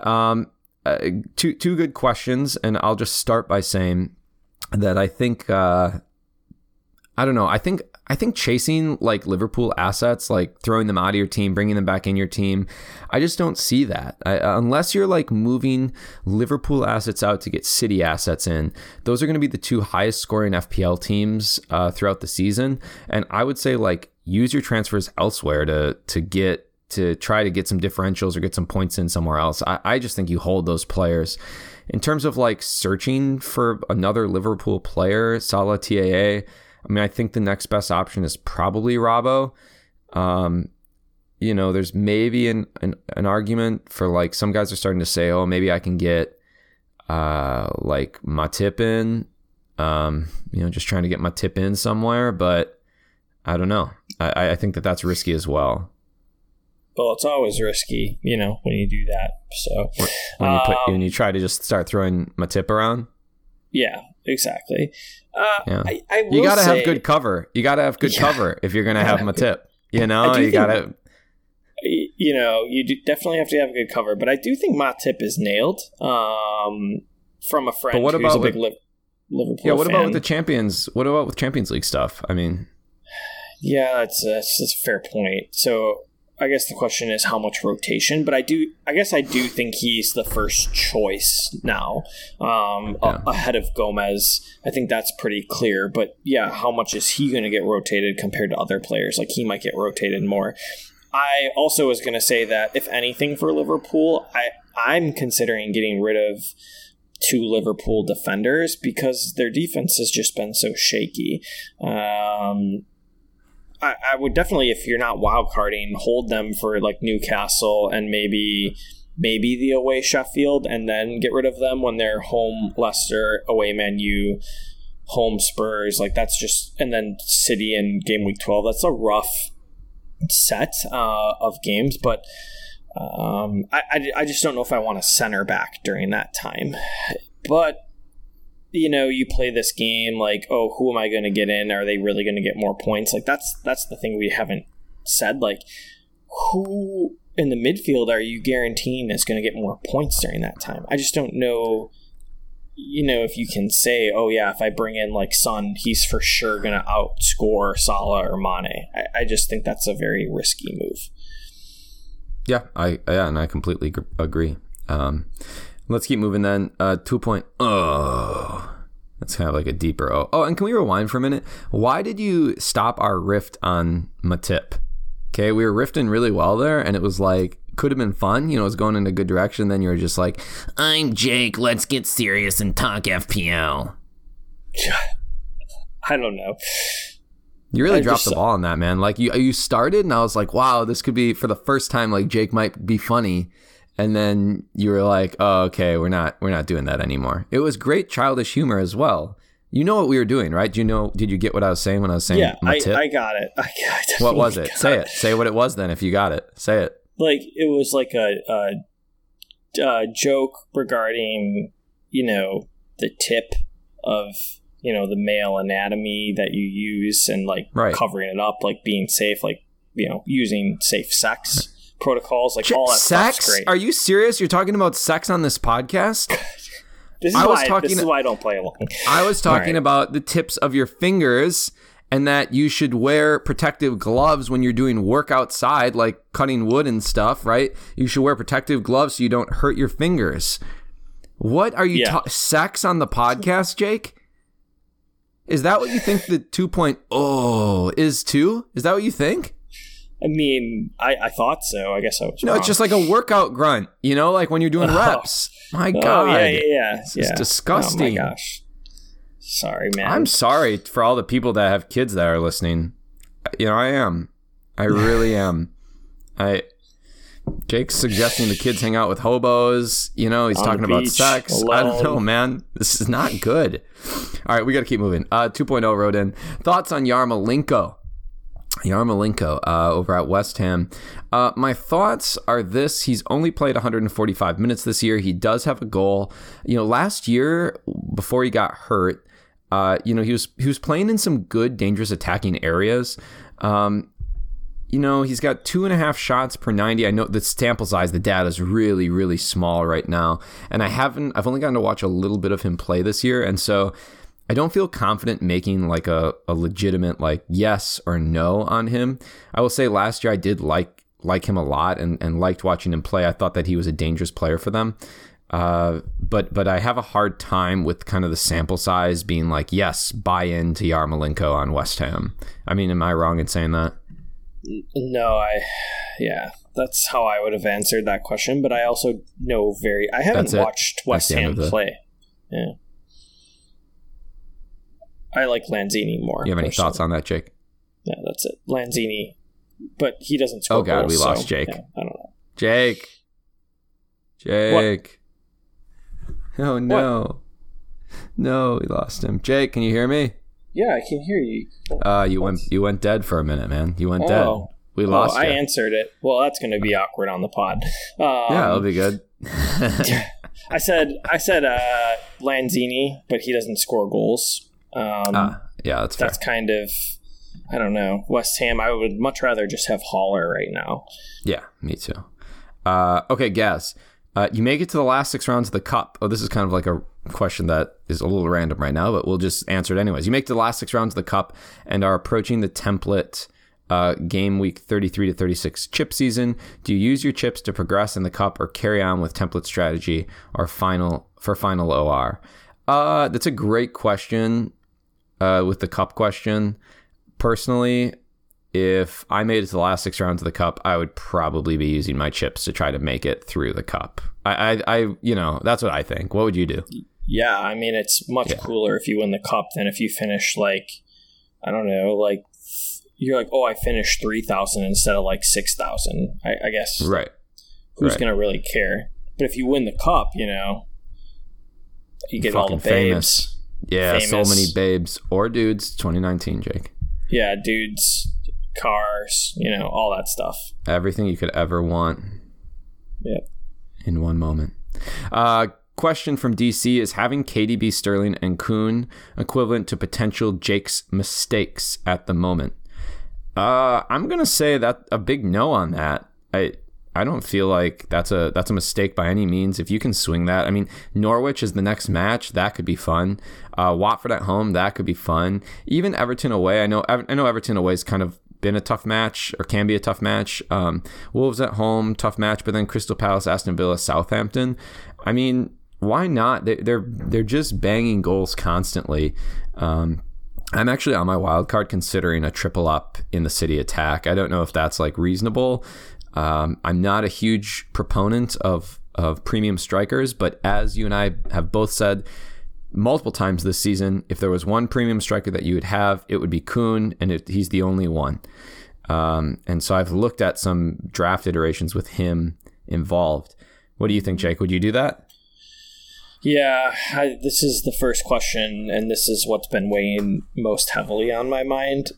Um, uh, two, two good questions. And I'll just start by saying that I think, uh, I don't know. I think I think chasing like Liverpool assets, like throwing them out of your team, bringing them back in your team, I just don't see that. I, unless you're like moving Liverpool assets out to get City assets in, those are going to be the two highest scoring FPL teams uh, throughout the season. And I would say like use your transfers elsewhere to to get to try to get some differentials or get some points in somewhere else. I, I just think you hold those players. In terms of like searching for another Liverpool player, Salah TAA. I mean, I think the next best option is probably Robbo. Um, you know, there's maybe an, an, an argument for like some guys are starting to say, oh, maybe I can get uh, like Matip in. Um, you know, just trying to get my tip in somewhere, but I don't know. I, I think that that's risky as well. Well, it's always risky, you know, when you do that. So when you put um, when you try to just start throwing my tip around. Yeah, exactly. Uh, yeah. I, I you got to have good cover. You got to have good yeah. cover if you're going to have Matip. You know, you got to. You know, you definitely have to have a good cover, but I do think Matip is nailed um, from a friend but what who's about a big with, Liverpool. Yeah, what fan. about with the Champions? What about with Champions League stuff? I mean, yeah, that's a, that's a fair point. So I guess the question is how much rotation, but I do, I guess I do think he's the first choice now, um, yeah. a- ahead of Gomez. I think that's pretty clear. But yeah, how much is he going to get rotated compared to other players? Like he might get rotated more. I also was going to say that if anything for Liverpool, I I'm considering getting rid of two Liverpool defenders because their defense has just been so shaky. Um, I, I would definitely, if you're not wild carding, hold them for like Newcastle and maybe maybe the away Sheffield, and then get rid of them when they're home Leicester, away Man U, home Spurs. Like that's just, and then City in game week twelve. That's a rough set uh, of games, but. Um, I, I, I just don't know if I want to center back during that time. But you know, you play this game like, oh, who am I going to get in? Are they really going to get more points? Like that's that's the thing we haven't said. Like, who in the midfield are you guaranteeing is going to get more points during that time? I just don't know. You know, if you can say, oh yeah, if I bring in like Son, he's for sure going to outscore Salah or Mane. I, I just think that's a very risky move. Yeah, I yeah, and I completely agree. Um, Let's keep moving then. Uh, two point. Oh, that's kind of like a deeper oh. Oh, and can we rewind for a minute? Why did you stop our rift on Matip? Okay, we were rifting really well there, and it was like could have been fun. You know, it was going in a good direction. Then you were just like, "I'm Jake. Let's get serious and talk FPL." [laughs] I don't know. You really I dropped the ball on that, man. Like you, you started, and I was like, "Wow, this could be for the first time. Like Jake might be funny." And then you were like, "Oh, okay, we're not we're not doing that anymore." It was great childish humor as well. You know what we were doing, right? Do you know? Did you get what I was saying when I was saying? Yeah, I, I, got it. [laughs] I, I what was [laughs] it? Say it. it. Say what it was. Then, if you got it, say it. Like it was like a, a uh, joke regarding you know the tip of you know the male anatomy that you use and like Right. covering it up, like being safe, like you know using safe sex protocols, like all that sex? Are you serious? You're talking about sex on this podcast? [laughs] this is I was why talking- this is why I don't play along. I was [laughs] talking Alright. about the tips of your fingers and that you should wear protective gloves when you're doing work outside, like cutting wood and stuff, right? You should wear protective gloves so you don't hurt your fingers. What are you Yeah. ta- sex on the podcast, Jake? Is that what you think the 2.0 is too? Is that what you think? I mean, I, I thought so. I guess I was No, wrong. it's just like a workout grunt, you know, like when you're doing Oh. reps. My oh God. yeah, yeah, yeah. This yeah. disgusting. Oh my gosh. Sorry, man. I'm sorry for all the people that have kids that are listening. You know, I am. I really [laughs] am. I Jake's suggesting the kids hang out with hobos. You know, he's On talking about sex. I don't know, man. This is not good. All right, we got to keep moving. Uh, 2.0 wrote in thoughts on Yarmolenko. Yarmolenko uh, over at West Ham. Uh, my thoughts are this: he's only played 145 minutes this year. He does have a goal. You know, last year before he got hurt, uh, you know, he was he was playing in some good, dangerous attacking areas. Um, you know, he's got two and a half shots per 90. I know the sample size, the data is really, really small right now. And I haven't, I've only gotten to watch a little bit of him play this year. And so I don't feel confident making like a, a legitimate like yes or no on him. I will say last year I did like like him a lot and, and liked watching him play. I thought that he was a dangerous player for them. Uh, but but I have a hard time with kind of the sample size being like, yes, buy into Yarmolenko on West Ham. I mean, am I wrong in saying that? No, I, yeah, that's how I would have answered that question. But I also know very. I haven't watched West Ham play. Yeah, I like Lanzini more. You have any thoughts on that, Jake? Yeah, that's it. Lanzini, but he doesn't score. Oh, God, goals, we lost so, Jake. yeah, I don't know. Jake. Jake. Oh no. No, we lost him. Jake, can you hear me? Yeah, I can hear you. Uh you went you went dead for a minute, man. You went dead. Oh. We Oh, lost I you. answered it. Well, that's going to be awkward on the pod. Um, yeah, it'll be good. [laughs] I said I said uh, Lanzini, but he doesn't score goals. Um, ah, yeah, that's fair. that's kind of I don't know West Ham. I would much rather just have Haller right now. Yeah, me too. Uh, okay, Gaz. Uh, you make it to the last six rounds of the cup. Oh, this is kind of like a question that is a little random right now, but we'll just answer it anyways. You make the last six rounds of the cup and are approaching the template uh, game week 33 to 36 chip season. Do you use your chips to progress in the cup or carry on with template strategy or final for final OR? Uh, that's a great question. Uh, with the cup question, personally, if I made it to the last six rounds of the cup, I would probably be using my chips to try to make it through the cup. I, I, I you know, that's what I think. What would you do? Yeah, I mean it's much Yeah. cooler if you win the cup than if you finish like I don't know, like you're like, oh, I finished three thousand instead of like six thousand. I, I guess Right. who's right. gonna really care? But if you win the cup, you know, you get all the babes. famous. Yeah, so many babes or dudes. 2019, Jake. Yeah, dudes, cars, you know, all that stuff. Everything you could ever want Yep. in one moment. Uh, question from DC is having KDB, Sterling, and Kun equivalent to potential Jake's mistakes at the moment. Uh, I'm gonna say that a big no on that. I I don't feel like that's a that's a mistake by any means. If you can swing that, I mean, Norwich is the next match. That could be fun. Uh, Watford at home, that could be fun. Even Everton away. I know I know Everton away is kind of been a tough match or can be a tough match. Um, Wolves at home, tough match, but then Crystal Palace, Aston Villa, Southampton. I mean, why not? They, they're they're just banging goals constantly. Um, I'm actually on my wild card considering a triple up in the city attack. I don't know if that's like reasonable. Um, I'm not a huge proponent of of premium strikers, but as you and I have both said multiple times this season, if there was one premium striker that you would have, it would be Kun, and it, he's the only one. Um, and so I've looked at some draft iterations with him involved. What do you think, Jake? Would you do that? Yeah, I, this is the first question, and this is what's been weighing most heavily on my mind.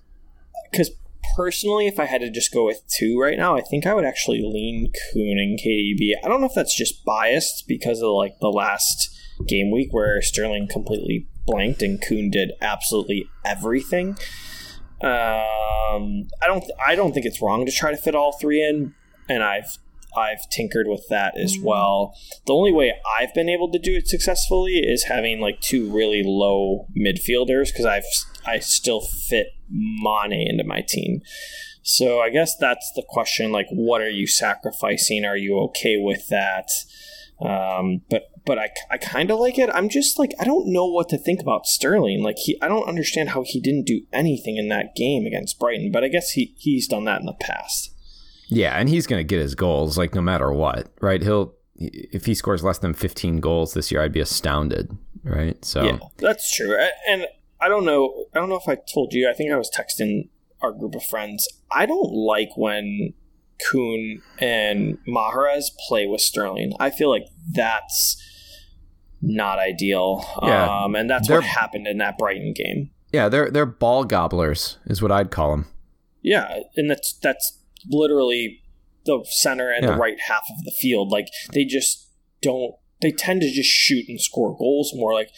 Because personally, if I had to just go with two right now, I think I would actually lean Kun and KDB. I don't know if that's just biased because of like the last game week where Sterling completely blanked and Kun did absolutely everything. Um, I don't. I don't think it's wrong to try to fit all three in, and I've I've tinkered with that as well. The only way I've been able to do it successfully is having like two really low midfielders because I've I still fit Mane into my team. So I guess that's the question. Like, what are you sacrificing? Are you okay with that? Um, but but I, I kind of like it. I'm just like I don't know what to think about Sterling. Like he, I don't understand how he didn't do anything in that game against Brighton. But I guess he he's done that in the past. Yeah, and he's going to get his goals like no matter what, right? He'll if he scores less than 15 goals this year, I'd be astounded, right? So yeah, that's true. And I don't know. I don't know if I told you. I think I was texting our group of friends. I don't like when Kun and Mahrez play with Sterling. I feel like that's not ideal. Yeah, um, and that's what happened in that Brighton game. Yeah, they're they're ball gobblers, is what I'd call them. Yeah, and that's that's literally the center and Yeah. the right half of the field. Like they just don't. They tend to just shoot and score goals more. Like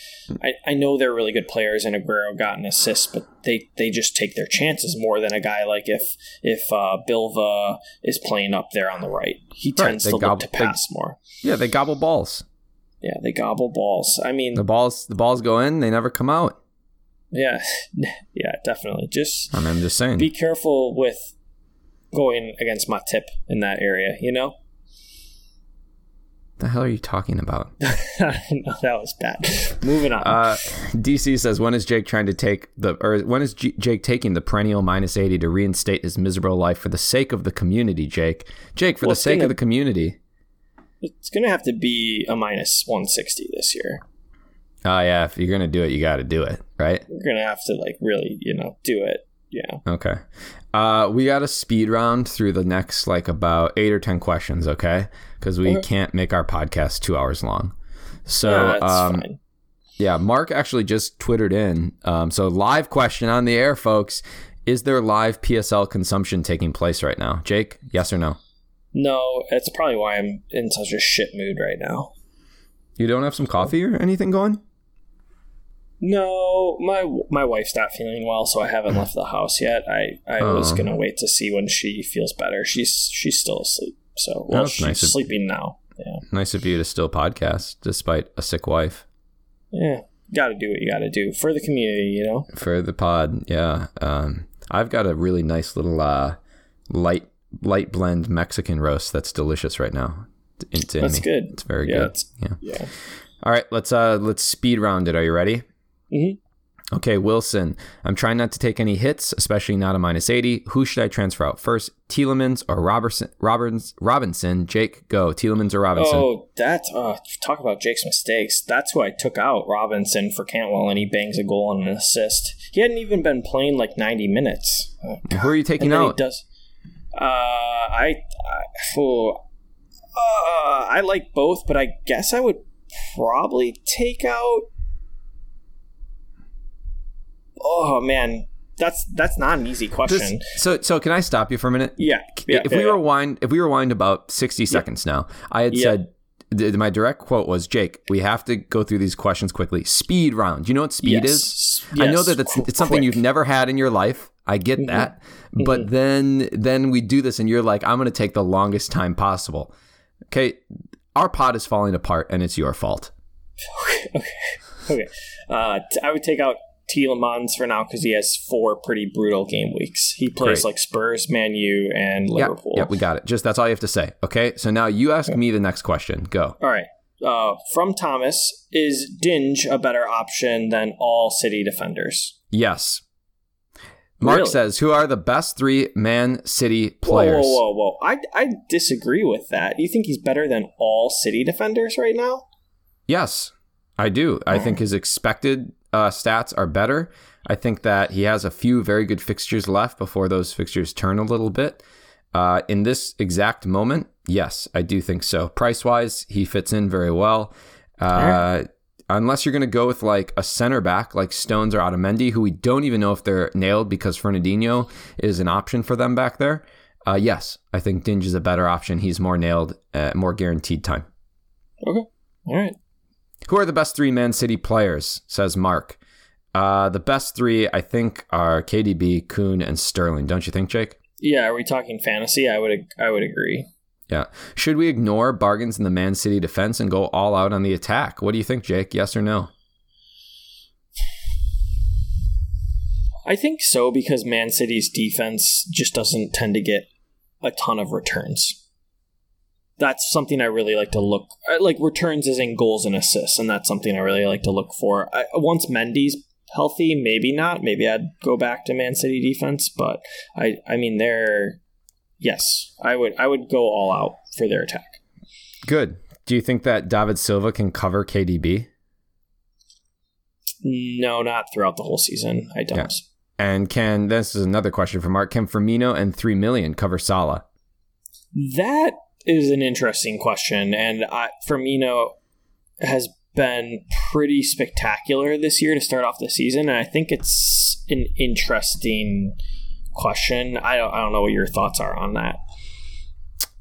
I, I know they're really good players, and Aguero got an assist, but they they just take their chances more than a guy like if if uh, Silva is playing up there on the right. He Right, tends they to look gobble- to they- pass more. Yeah, they gobble balls. Yeah, they gobble balls. I mean, The balls the balls go in, they never come out. yeah, [laughs] yeah, definitely. Just I mean, I'm just saying. be careful with going against my tip in that area. You know. the hell are you talking about? [laughs] no, that was bad. [laughs] Moving on. Uh, DC says, when is Jake trying to take the, or when is G- Jake taking the perennial minus 80 to reinstate his miserable life for the sake of the community, Jake? Jake, for Well, the sake gonna- of the community. it's going to have to be a minus 160 this year. Oh, yeah, if you're going to do it, you got to do it, right? We're going to have to, like, really, you know, do it. Yeah. Okay. Uh, we got a speed round through the next, like, about eight or 10 questions, okay? Because we Okay. can't make our podcast two hours long. So, Yeah, that's um, fine. Yeah, Mark actually just twittered in. Um, so live question on the air, folks: Is there live PSL consumption taking place right now? Jake, yes or no? No, it's probably why I'm in such a shit mood right now. You don't have some coffee or anything going? No, my my wife's not feeling well, so I haven't left the house yet. I, I was Oh. gonna wait to see when she feels better. She's she's still asleep. So well, she's nice of- sleeping now. Yeah, Nice of you to still podcast despite a sick wife yeah. Got to do what you got to do for the community. You know. for the pod. Yeah, um, I've got a really nice little uh, light light blend Mexican roast that's delicious right now. It's in That's me. good. It's very Yeah, good. it's- yeah. Yeah. All right, let's uh let's speed round it. Are you ready? Mhm. Okay, Wilson. I'm trying not to take any hits, especially not a minus 80. Who should I transfer out first? Tielemans or Robertson? Robbins, Robinson? Jake, go. Tielemans or Robinson? Oh, that's uh, talk about Jake's mistakes. That's who I took out Robinson for Cantwell, and he bangs a goal and an assist. He hadn't even been playing like ninety minutes. Uh, Who are you taking out? does. Uh, I, I, oh, uh, I like both, but I guess I would probably take out. Oh man, that's that's not an easy This- question. so, so can I stop you for a minute? yeah, yeah. if yeah, we yeah. rewind, if we rewind about 60 seconds now, I had said. th- My direct quote was, "Jake, we have to go through these questions quickly. Speed round. You know what speed is? Yes. I know that it's, it's something you've never had in your life. I get that. But then then we do this and you're like, I'm going to take the longest time possible. Okay, our pod is falling apart and it's your fault. [laughs] okay. Okay. Uh, t- I would take out Tielemans for now because he has four pretty brutal game weeks. He plays Great. like Spurs, Man U, and Liverpool. yeah, we got it. Just that's all you have to say. Okay? So now you ask me the next question. Go. All right. Uh, from Thomas, is Digne a better option than all City defenders? Yes. Mark Really? says, "Who are the best 3 Man City Whoa, players?" whoa, whoa, whoa! I I disagree with that. You think he's better than all City defenders right now? Yes, I do. I think his expected uh, stats are better. I think that he has a few very good fixtures left before those fixtures turn a little bit. Uh, in this exact moment, yes, I do think so. Price wise, he fits in very well. Uh, unless you're going to go with like a center back like Stones or Otamendi, who we don't even know if they're nailed because Fernandinho is an option for them back there. Uh, yes, I think Digne is a better option. He's more nailed, uh, more guaranteed time. Okay. All right. Who are the best three Man City players? Says Mark. Uh, the best three, I think, are KDB, Kun, and Sterling. Don't you think, Jake? Yeah. Are we talking fantasy? I would. I would agree. Yeah. Should we ignore bargains in the Man City defense and go all out on the attack? What do you think, Jake? Yes or no? I think so because Man City's defense just doesn't tend to get a ton of returns. That's something I really like to look uh, like returns is in goals and assists, and that's something I really like to look for. I, once Mendy's healthy, maybe not. Maybe I'd go back to Man City defense, but I I mean they're yes, I would I would go all out for their attack. Good. Do you think that David Silva can cover KDB? No, not throughout the whole season. I don't. Yeah. And can this is another question from Mark? Can Firmino and three million cover Salah? That is an interesting question, and I, Firmino has been pretty spectacular this year to start off the season, and I think it's an interesting question. I don't, I don't know what your thoughts are on that.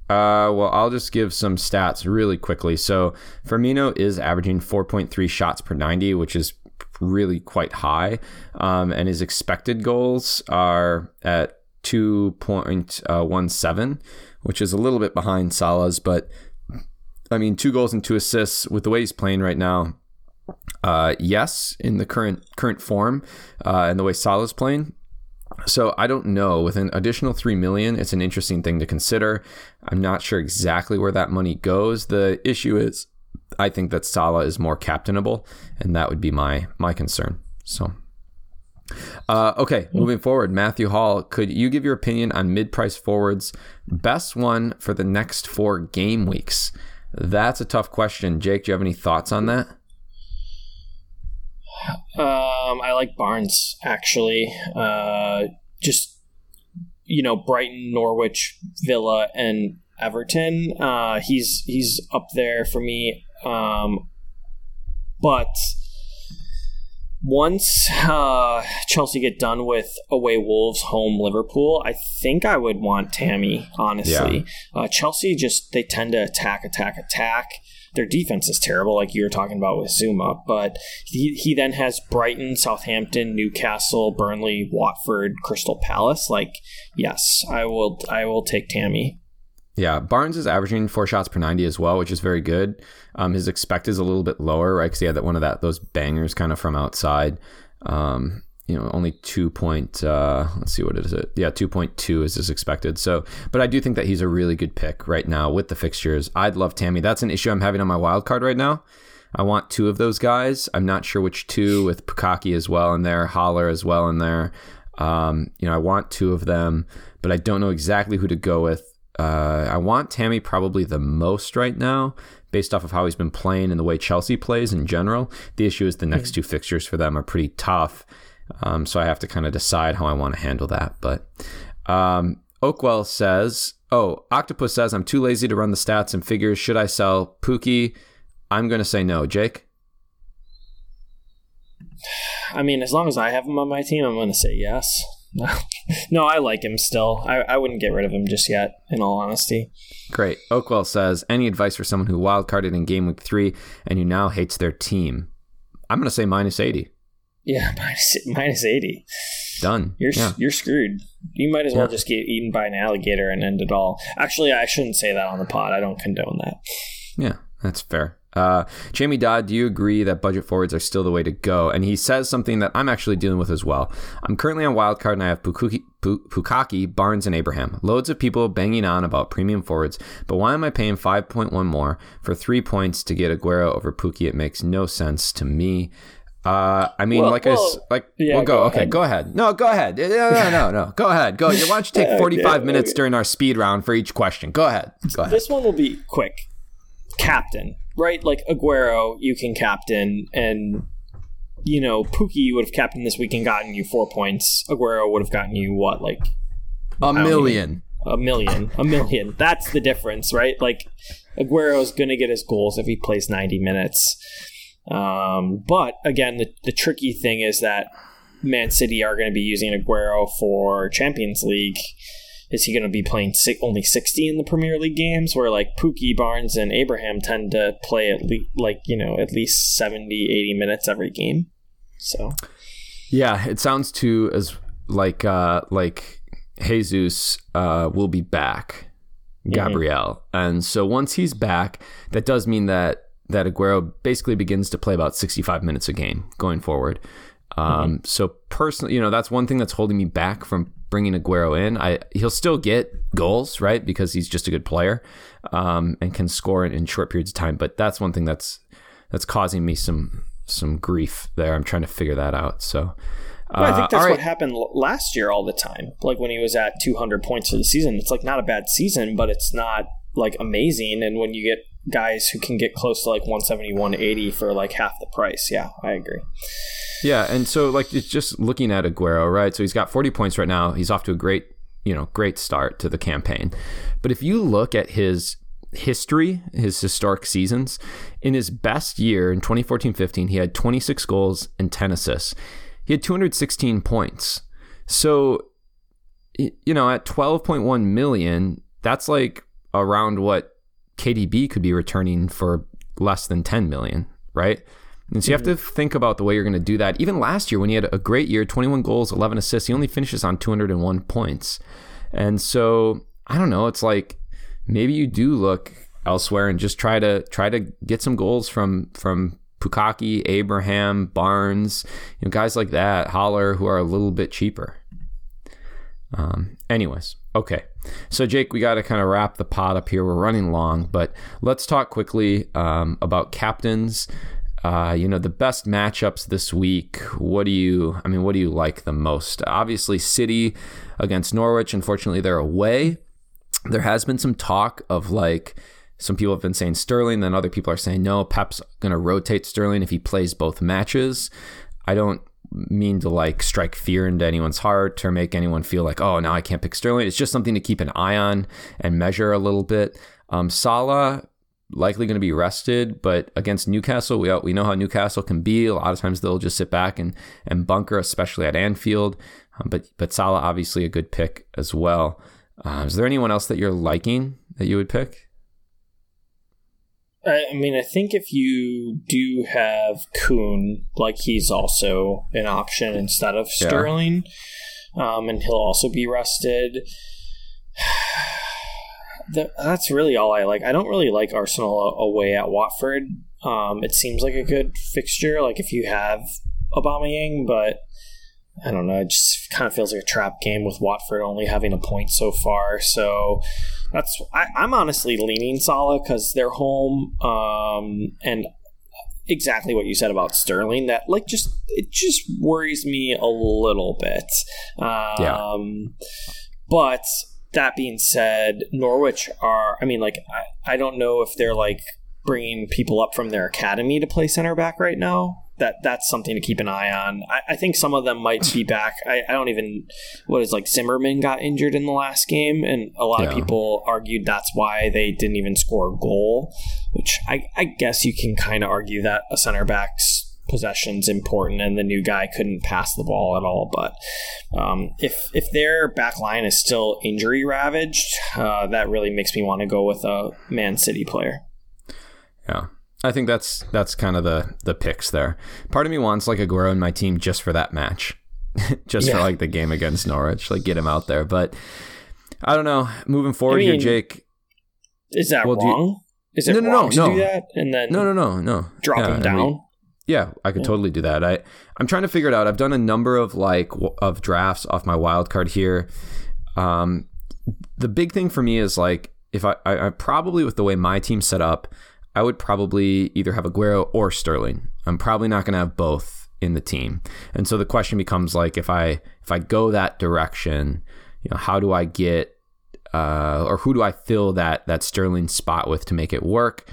Uh, well, I'll just give some stats really quickly. So Firmino is averaging 4.3 shots per 90, which is really quite high. Um, and his expected goals are at 2.17, which is a little bit behind Salah's, but I mean, two goals and two assists with the way he's playing right now. Uh, yes, in the current current form uh, and the way Salah's playing. So I don't know. With an additional three million, it's an interesting thing to consider. I'm not sure exactly where that money goes. The issue is I think that Salah is more captainable, and that would be my my concern. So, uh, okay, moving forward, Matthew Hall, could you give your opinion on mid-price forwards best one for the next four game weeks? That's a tough question. Jake, do you have any thoughts on that? Um, I like Barnes actually. Uh, just you know, Brighton, Norwich, Villa, and Everton. Uh, he's he's up there for me. Um, but once uh, Chelsea get done with away Wolves, home Liverpool, I think I would want Tammy. Honestly, yeah. uh, Chelsea just they tend to attack, attack, attack. Their defense is terrible, like you were talking about with Zouma. But he, he then has Brighton, Southampton, Newcastle, Burnley, Watford, Crystal Palace. Like, yes, I will. I will take Tammy. Yeah, Barnes is averaging four shots per 90 as well, which is very good. Um, his expect is a little bit lower, right? Because he had that one of that those bangers kind of from outside. Um, you know, only two point. Uh, let's see what is. It yeah, two point two is his expected. So, but I do think that he's a really good pick right now with the fixtures. I'd love Tammy. That's an issue I'm having on my wild card right now. I want two of those guys. I'm not sure which two with Pukki as well in there, Haller as well in there. Um, you know, I want two of them, but I don't know exactly who to go with. Uh, I want Tammy probably the most right now, based off of how he's been playing and the way Chelsea plays in general. The issue is the next mm-hmm. two fixtures for them are pretty tough. Um, so I have to kind of decide how I want to handle that. But um, Oakwell says, Oh, Octopus says, I'm too lazy to run the stats and figures. Should I sell Pukki? I'm going to say no. Jake? I mean, as long as I have him on my team, I'm going to say yes. No, [laughs] no, I like him still. I, I wouldn't get rid of him just yet, in all honesty. Great. Oakwell says, any advice for someone who wildcarded in game week three and who now hates their team? I'm going to say minus 80. Yeah, [laughs] minus, minus 80. Done. You're, yeah. you're screwed. You might as well just get eaten by an alligator and end it all. Actually, I shouldn't say that on the pod. I don't condone that. Yeah, that's fair. Uh, Jamie Dodd, do you agree that budget forwards are still the way to go? And he says something that I'm actually dealing with as well. I'm currently on wildcard and I have Pukki, Pukki, Barnes, and Abraham. Loads of people banging on about premium forwards, but why am I paying 5.1 more for three points to get Aguero over Pukki? It makes no sense to me. Uh, I mean, well, like well, I like, yeah, we'll go. go okay, go ahead. No, go ahead. No, no, no, no. Go ahead. Go. Why don't you take [laughs] 45 minutes during our speed round for each question? Go ahead. Go ahead. This one will be quick. Captain right? Like Aguero, you can captain, and you know Pukki would have captained this week and gotten you four points. Aguero would have gotten you what, like a million, even, a million, a million. That's the difference, right? Like Aguero is going to get his goals if he plays ninety minutes. Um, but again, the, the tricky thing is that Man City are going to be using Aguero for Champions League. Is he going to be playing only 60 in the Premier League games where like Pukki, Barnes, and Abraham tend to play at least like, you know, at least 70, 80 minutes every game? So, yeah, it sounds too as like, uh, like Jesus, uh, will be back, mm-hmm. Gabriel. Mm-hmm. And so once he's back, that does mean that, that Aguero basically begins to play about 65 minutes a game going forward. Um, mm-hmm. So personally, you know, that's one thing that's holding me back from bringing Aguero in. I he'll still get goals, right, because he's just a good player um, and can score in, in, short periods of time. But that's one thing that's that's causing me some some grief there. I'm trying to figure that out. So. Well, I think uh, that's right. what happened last year all the time. Like when he was at 200 points for the season, it's like not a bad season, but it's not like amazing. And when you get guys who can get close to like 170, 180 for like half the price, yeah, I agree. Yeah, and so like it's just looking at Aguero, right? So he's got 40 points right now. He's off to a great, you know, great start to the campaign. But if you look at his history, his historic seasons, in his best year in 2014-15, he had 26 goals and 10 assists. He had 216 points. So you know, at 12.1 million, that's like around what KDB could be returning for less than 10 million, right? And so you have to think about the way you're going to do that. Even last year, when he had a great year 21 goals, 11 assists, he only finishes on 201 points. And so I don't know. It's like maybe you do look elsewhere and just try to try to get some goals from from Pukki, Abraham, Barnes, you know, guys like that, Haller, who are a little bit cheaper. Um, anyways, okay. So, Jake, we got to kind of wrap the pot up here. We're running long, but let's talk quickly um, about captains. Uh, you know, the best matchups this week. What do you, I mean, what do you like the most? Obviously, City against Norwich. Unfortunately, they're away. There has been some talk of like, some people have been saying Sterling, then other people are saying no, Pep's going to rotate Sterling if he plays both matches. I don't mean to like strike fear into anyone's heart or make anyone feel like, oh, now I can't pick Sterling. It's just something to keep an eye on and measure a little bit. Um, Salah, likely going to be rested, but against Newcastle, we we know how Newcastle can be. A lot of times they'll just sit back and and bunker, especially at Anfield. Um, but but Salah obviously a good pick as well. Uh, is there anyone else that you're liking that you would pick? I mean, I think if you do have Kun, like he's also an option instead of Sterling, yeah. um, and he'll also be rested. [sighs] that's really all I like. I don't really like Arsenal away at Watford. Um, it seems like a good fixture, like if you have Aubameyang, but I don't know. It just kind of feels like a trap game with Watford only having a point so far. So that's I, am honestly leaning Salah because they're home, um, and exactly what you said about Sterling. That like just it just worries me a little bit. Um, yeah. But that being said, Norwich are. I mean, like I, I don't know if they're like bringing people up from their academy to play center back right now that that's something to keep an eye on. I, I think some of them might be back. I, I, don't even what is like Zimmermann got injured in the last game, and a lot yeah. of people argued that's why they didn't even score a goal. Which I, I guess you can kind of argue that a center back's possession's important, and the new guy couldn't pass the ball at all. But um, if if their back line is still injury ravaged, uh, that really makes me want to go with a Man City player. Yeah. I think that's that's kind of the the picks there. Part of me wants like Aguero in my team just for that match, [laughs] just yeah. for like the game against Norwich, like get him out there. But I don't know. Moving forward I mean, here, Jake, is that well, wrong? You, is it no, no, wrong no, to no. do that and then no, no, no, no, drop yeah, him down? I mean, yeah, I could yeah. totally do that. I I'm trying to figure it out. I've done a number of like w- of drafts off my wild card here. Um, the big thing for me is like if I, I, I probably with the way my team's set up. I would probably either have Aguero or Sterling. I'm probably not going to have both in the team. And so the question becomes like if I if I go that direction, you know, how do I get uh, or who do I fill that that Sterling spot with to make it work?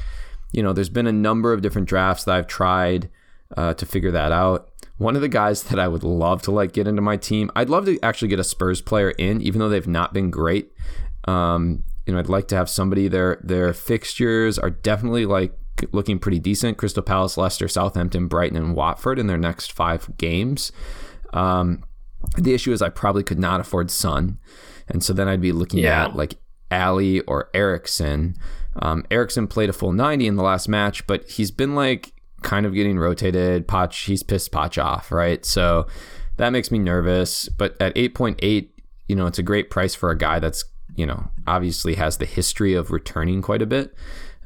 You know, there's been a number of different drafts that I've tried uh, to figure that out. One of the guys that I would love to like get into my team, I'd love to actually get a Spurs player in, even though they've not been great. Um, you know, I'd like to have somebody their their fixtures are definitely like looking pretty decent. Crystal Palace, Leicester, Southampton, Brighton, and Watford in their next five games. Um, the issue is I probably could not afford Son, and so then I'd be looking Yeah. at like Alli or Eriksen. Um, Eriksen played a full 90 in the last match, but he's been like kind of getting rotated. Potch, he's pissed Potch off, right? So that makes me nervous. But at 8.8, you know, it's a great price for a guy that's, you know, obviously has the history of returning quite a bit.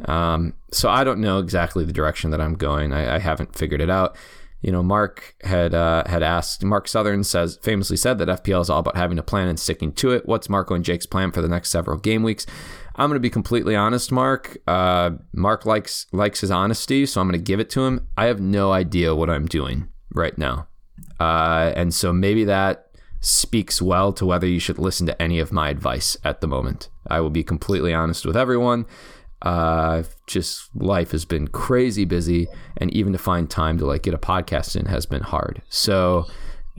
Um, so I don't know exactly the direction that I'm going. I, I haven't figured it out. You know, Mark had uh, had asked. Mark Sutherns says famously said that FPL is all about having a plan and sticking to it. What's Marco and Jake's plan for the next several game weeks? I'm going to be completely honest, Mark. Uh, Mark likes likes his honesty, so I'm going to give it to him. I have no idea what I'm doing right now, uh, and so maybe that speaks well to whether you should listen to any of my advice at the moment. I will be completely honest with everyone. Uh, just life has been crazy busy, and even to find time to like get a podcast in has been hard. So,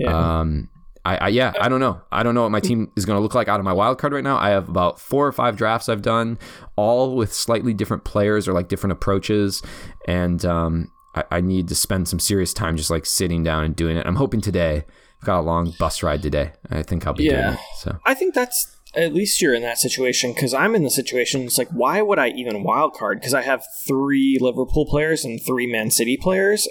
um, I, I yeah, I don't know. I don't know what my team is going to look like out of my wild card right now. I have about four or five drafts I've done, all with slightly different players or like different approaches, and um, I, I need to spend some serious time just like sitting down and doing it. I'm hoping today. I've got a long bus ride today. I think I'll be doing Yeah. it. So I think that's at least you're in that situation because I'm in the situation. It's like, why would I even wild card? Because I have three Liverpool players and three Man City players,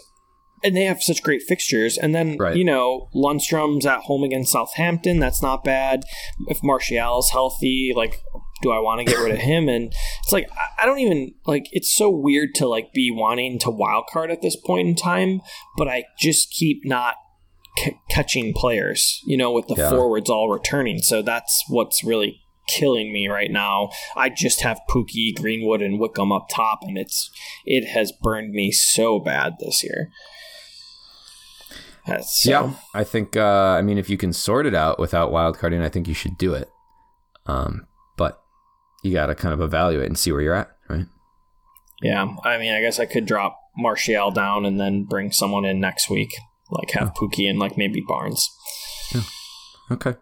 and they have such great fixtures. And then Right. you know, Lundstram's at home against Southampton. That's not bad. If Martial's healthy, like. Do I want to get rid of him? And it's like I- I don't even like. It's so weird to like be wanting to wild card at this point in time, but I just keep not c- catching players, you know, with the Yeah. forwards all returning. So that's what's really killing me right now. I just have Pukki, Greenwood, and Wickham up top, and it's it has burned me so bad this year. That's, so, Yeah, I think. Uh, I mean, if you can sort it out without wildcarding, I think you should do it. Um, but you got to kind of evaluate and see where you're at, right? yeah. I mean, I guess I could drop Martial down and then bring someone in next week, like have Pukki and like maybe Barnes. Okay.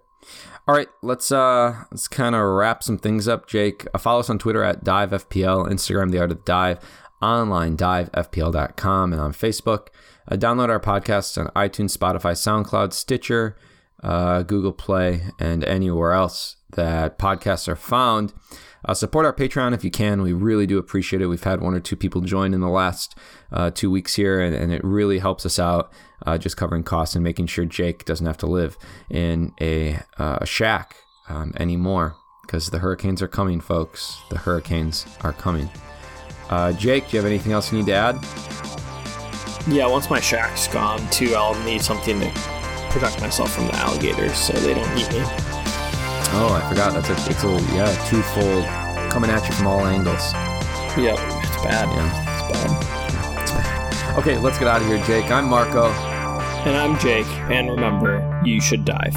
All right, let's uh let's kind of wrap some things up, Jake. Uh, follow us on Twitter at Dive FPL, Instagram The Art of Dive, online divefpl.com, and on Facebook. Uh, download our podcasts on iTunes, Spotify, SoundCloud, Stitcher, uh, Google Play, and anywhere else that podcasts are found. Uh, support our Patreon if you can. We really do appreciate it. We've had one or two people join in the last uh, two weeks here, and, and it really helps us out uh, just covering costs and making sure Jake doesn't have to live in a, uh, shack um, anymore because the hurricanes are coming, folks. The hurricanes are coming. Uh, Jake, do you have anything else you need to add? Yeah, once my shack's gone too, I'll need something to protect myself from the alligators so they don't eat me. Oh, I forgot. That's a it's a yeah twofold coming at you from all angles. Yep, it's bad. Yeah. It's bad. Okay, let's get out of here, Jake. I'm Marco. And I'm Jake, and remember, you should dive.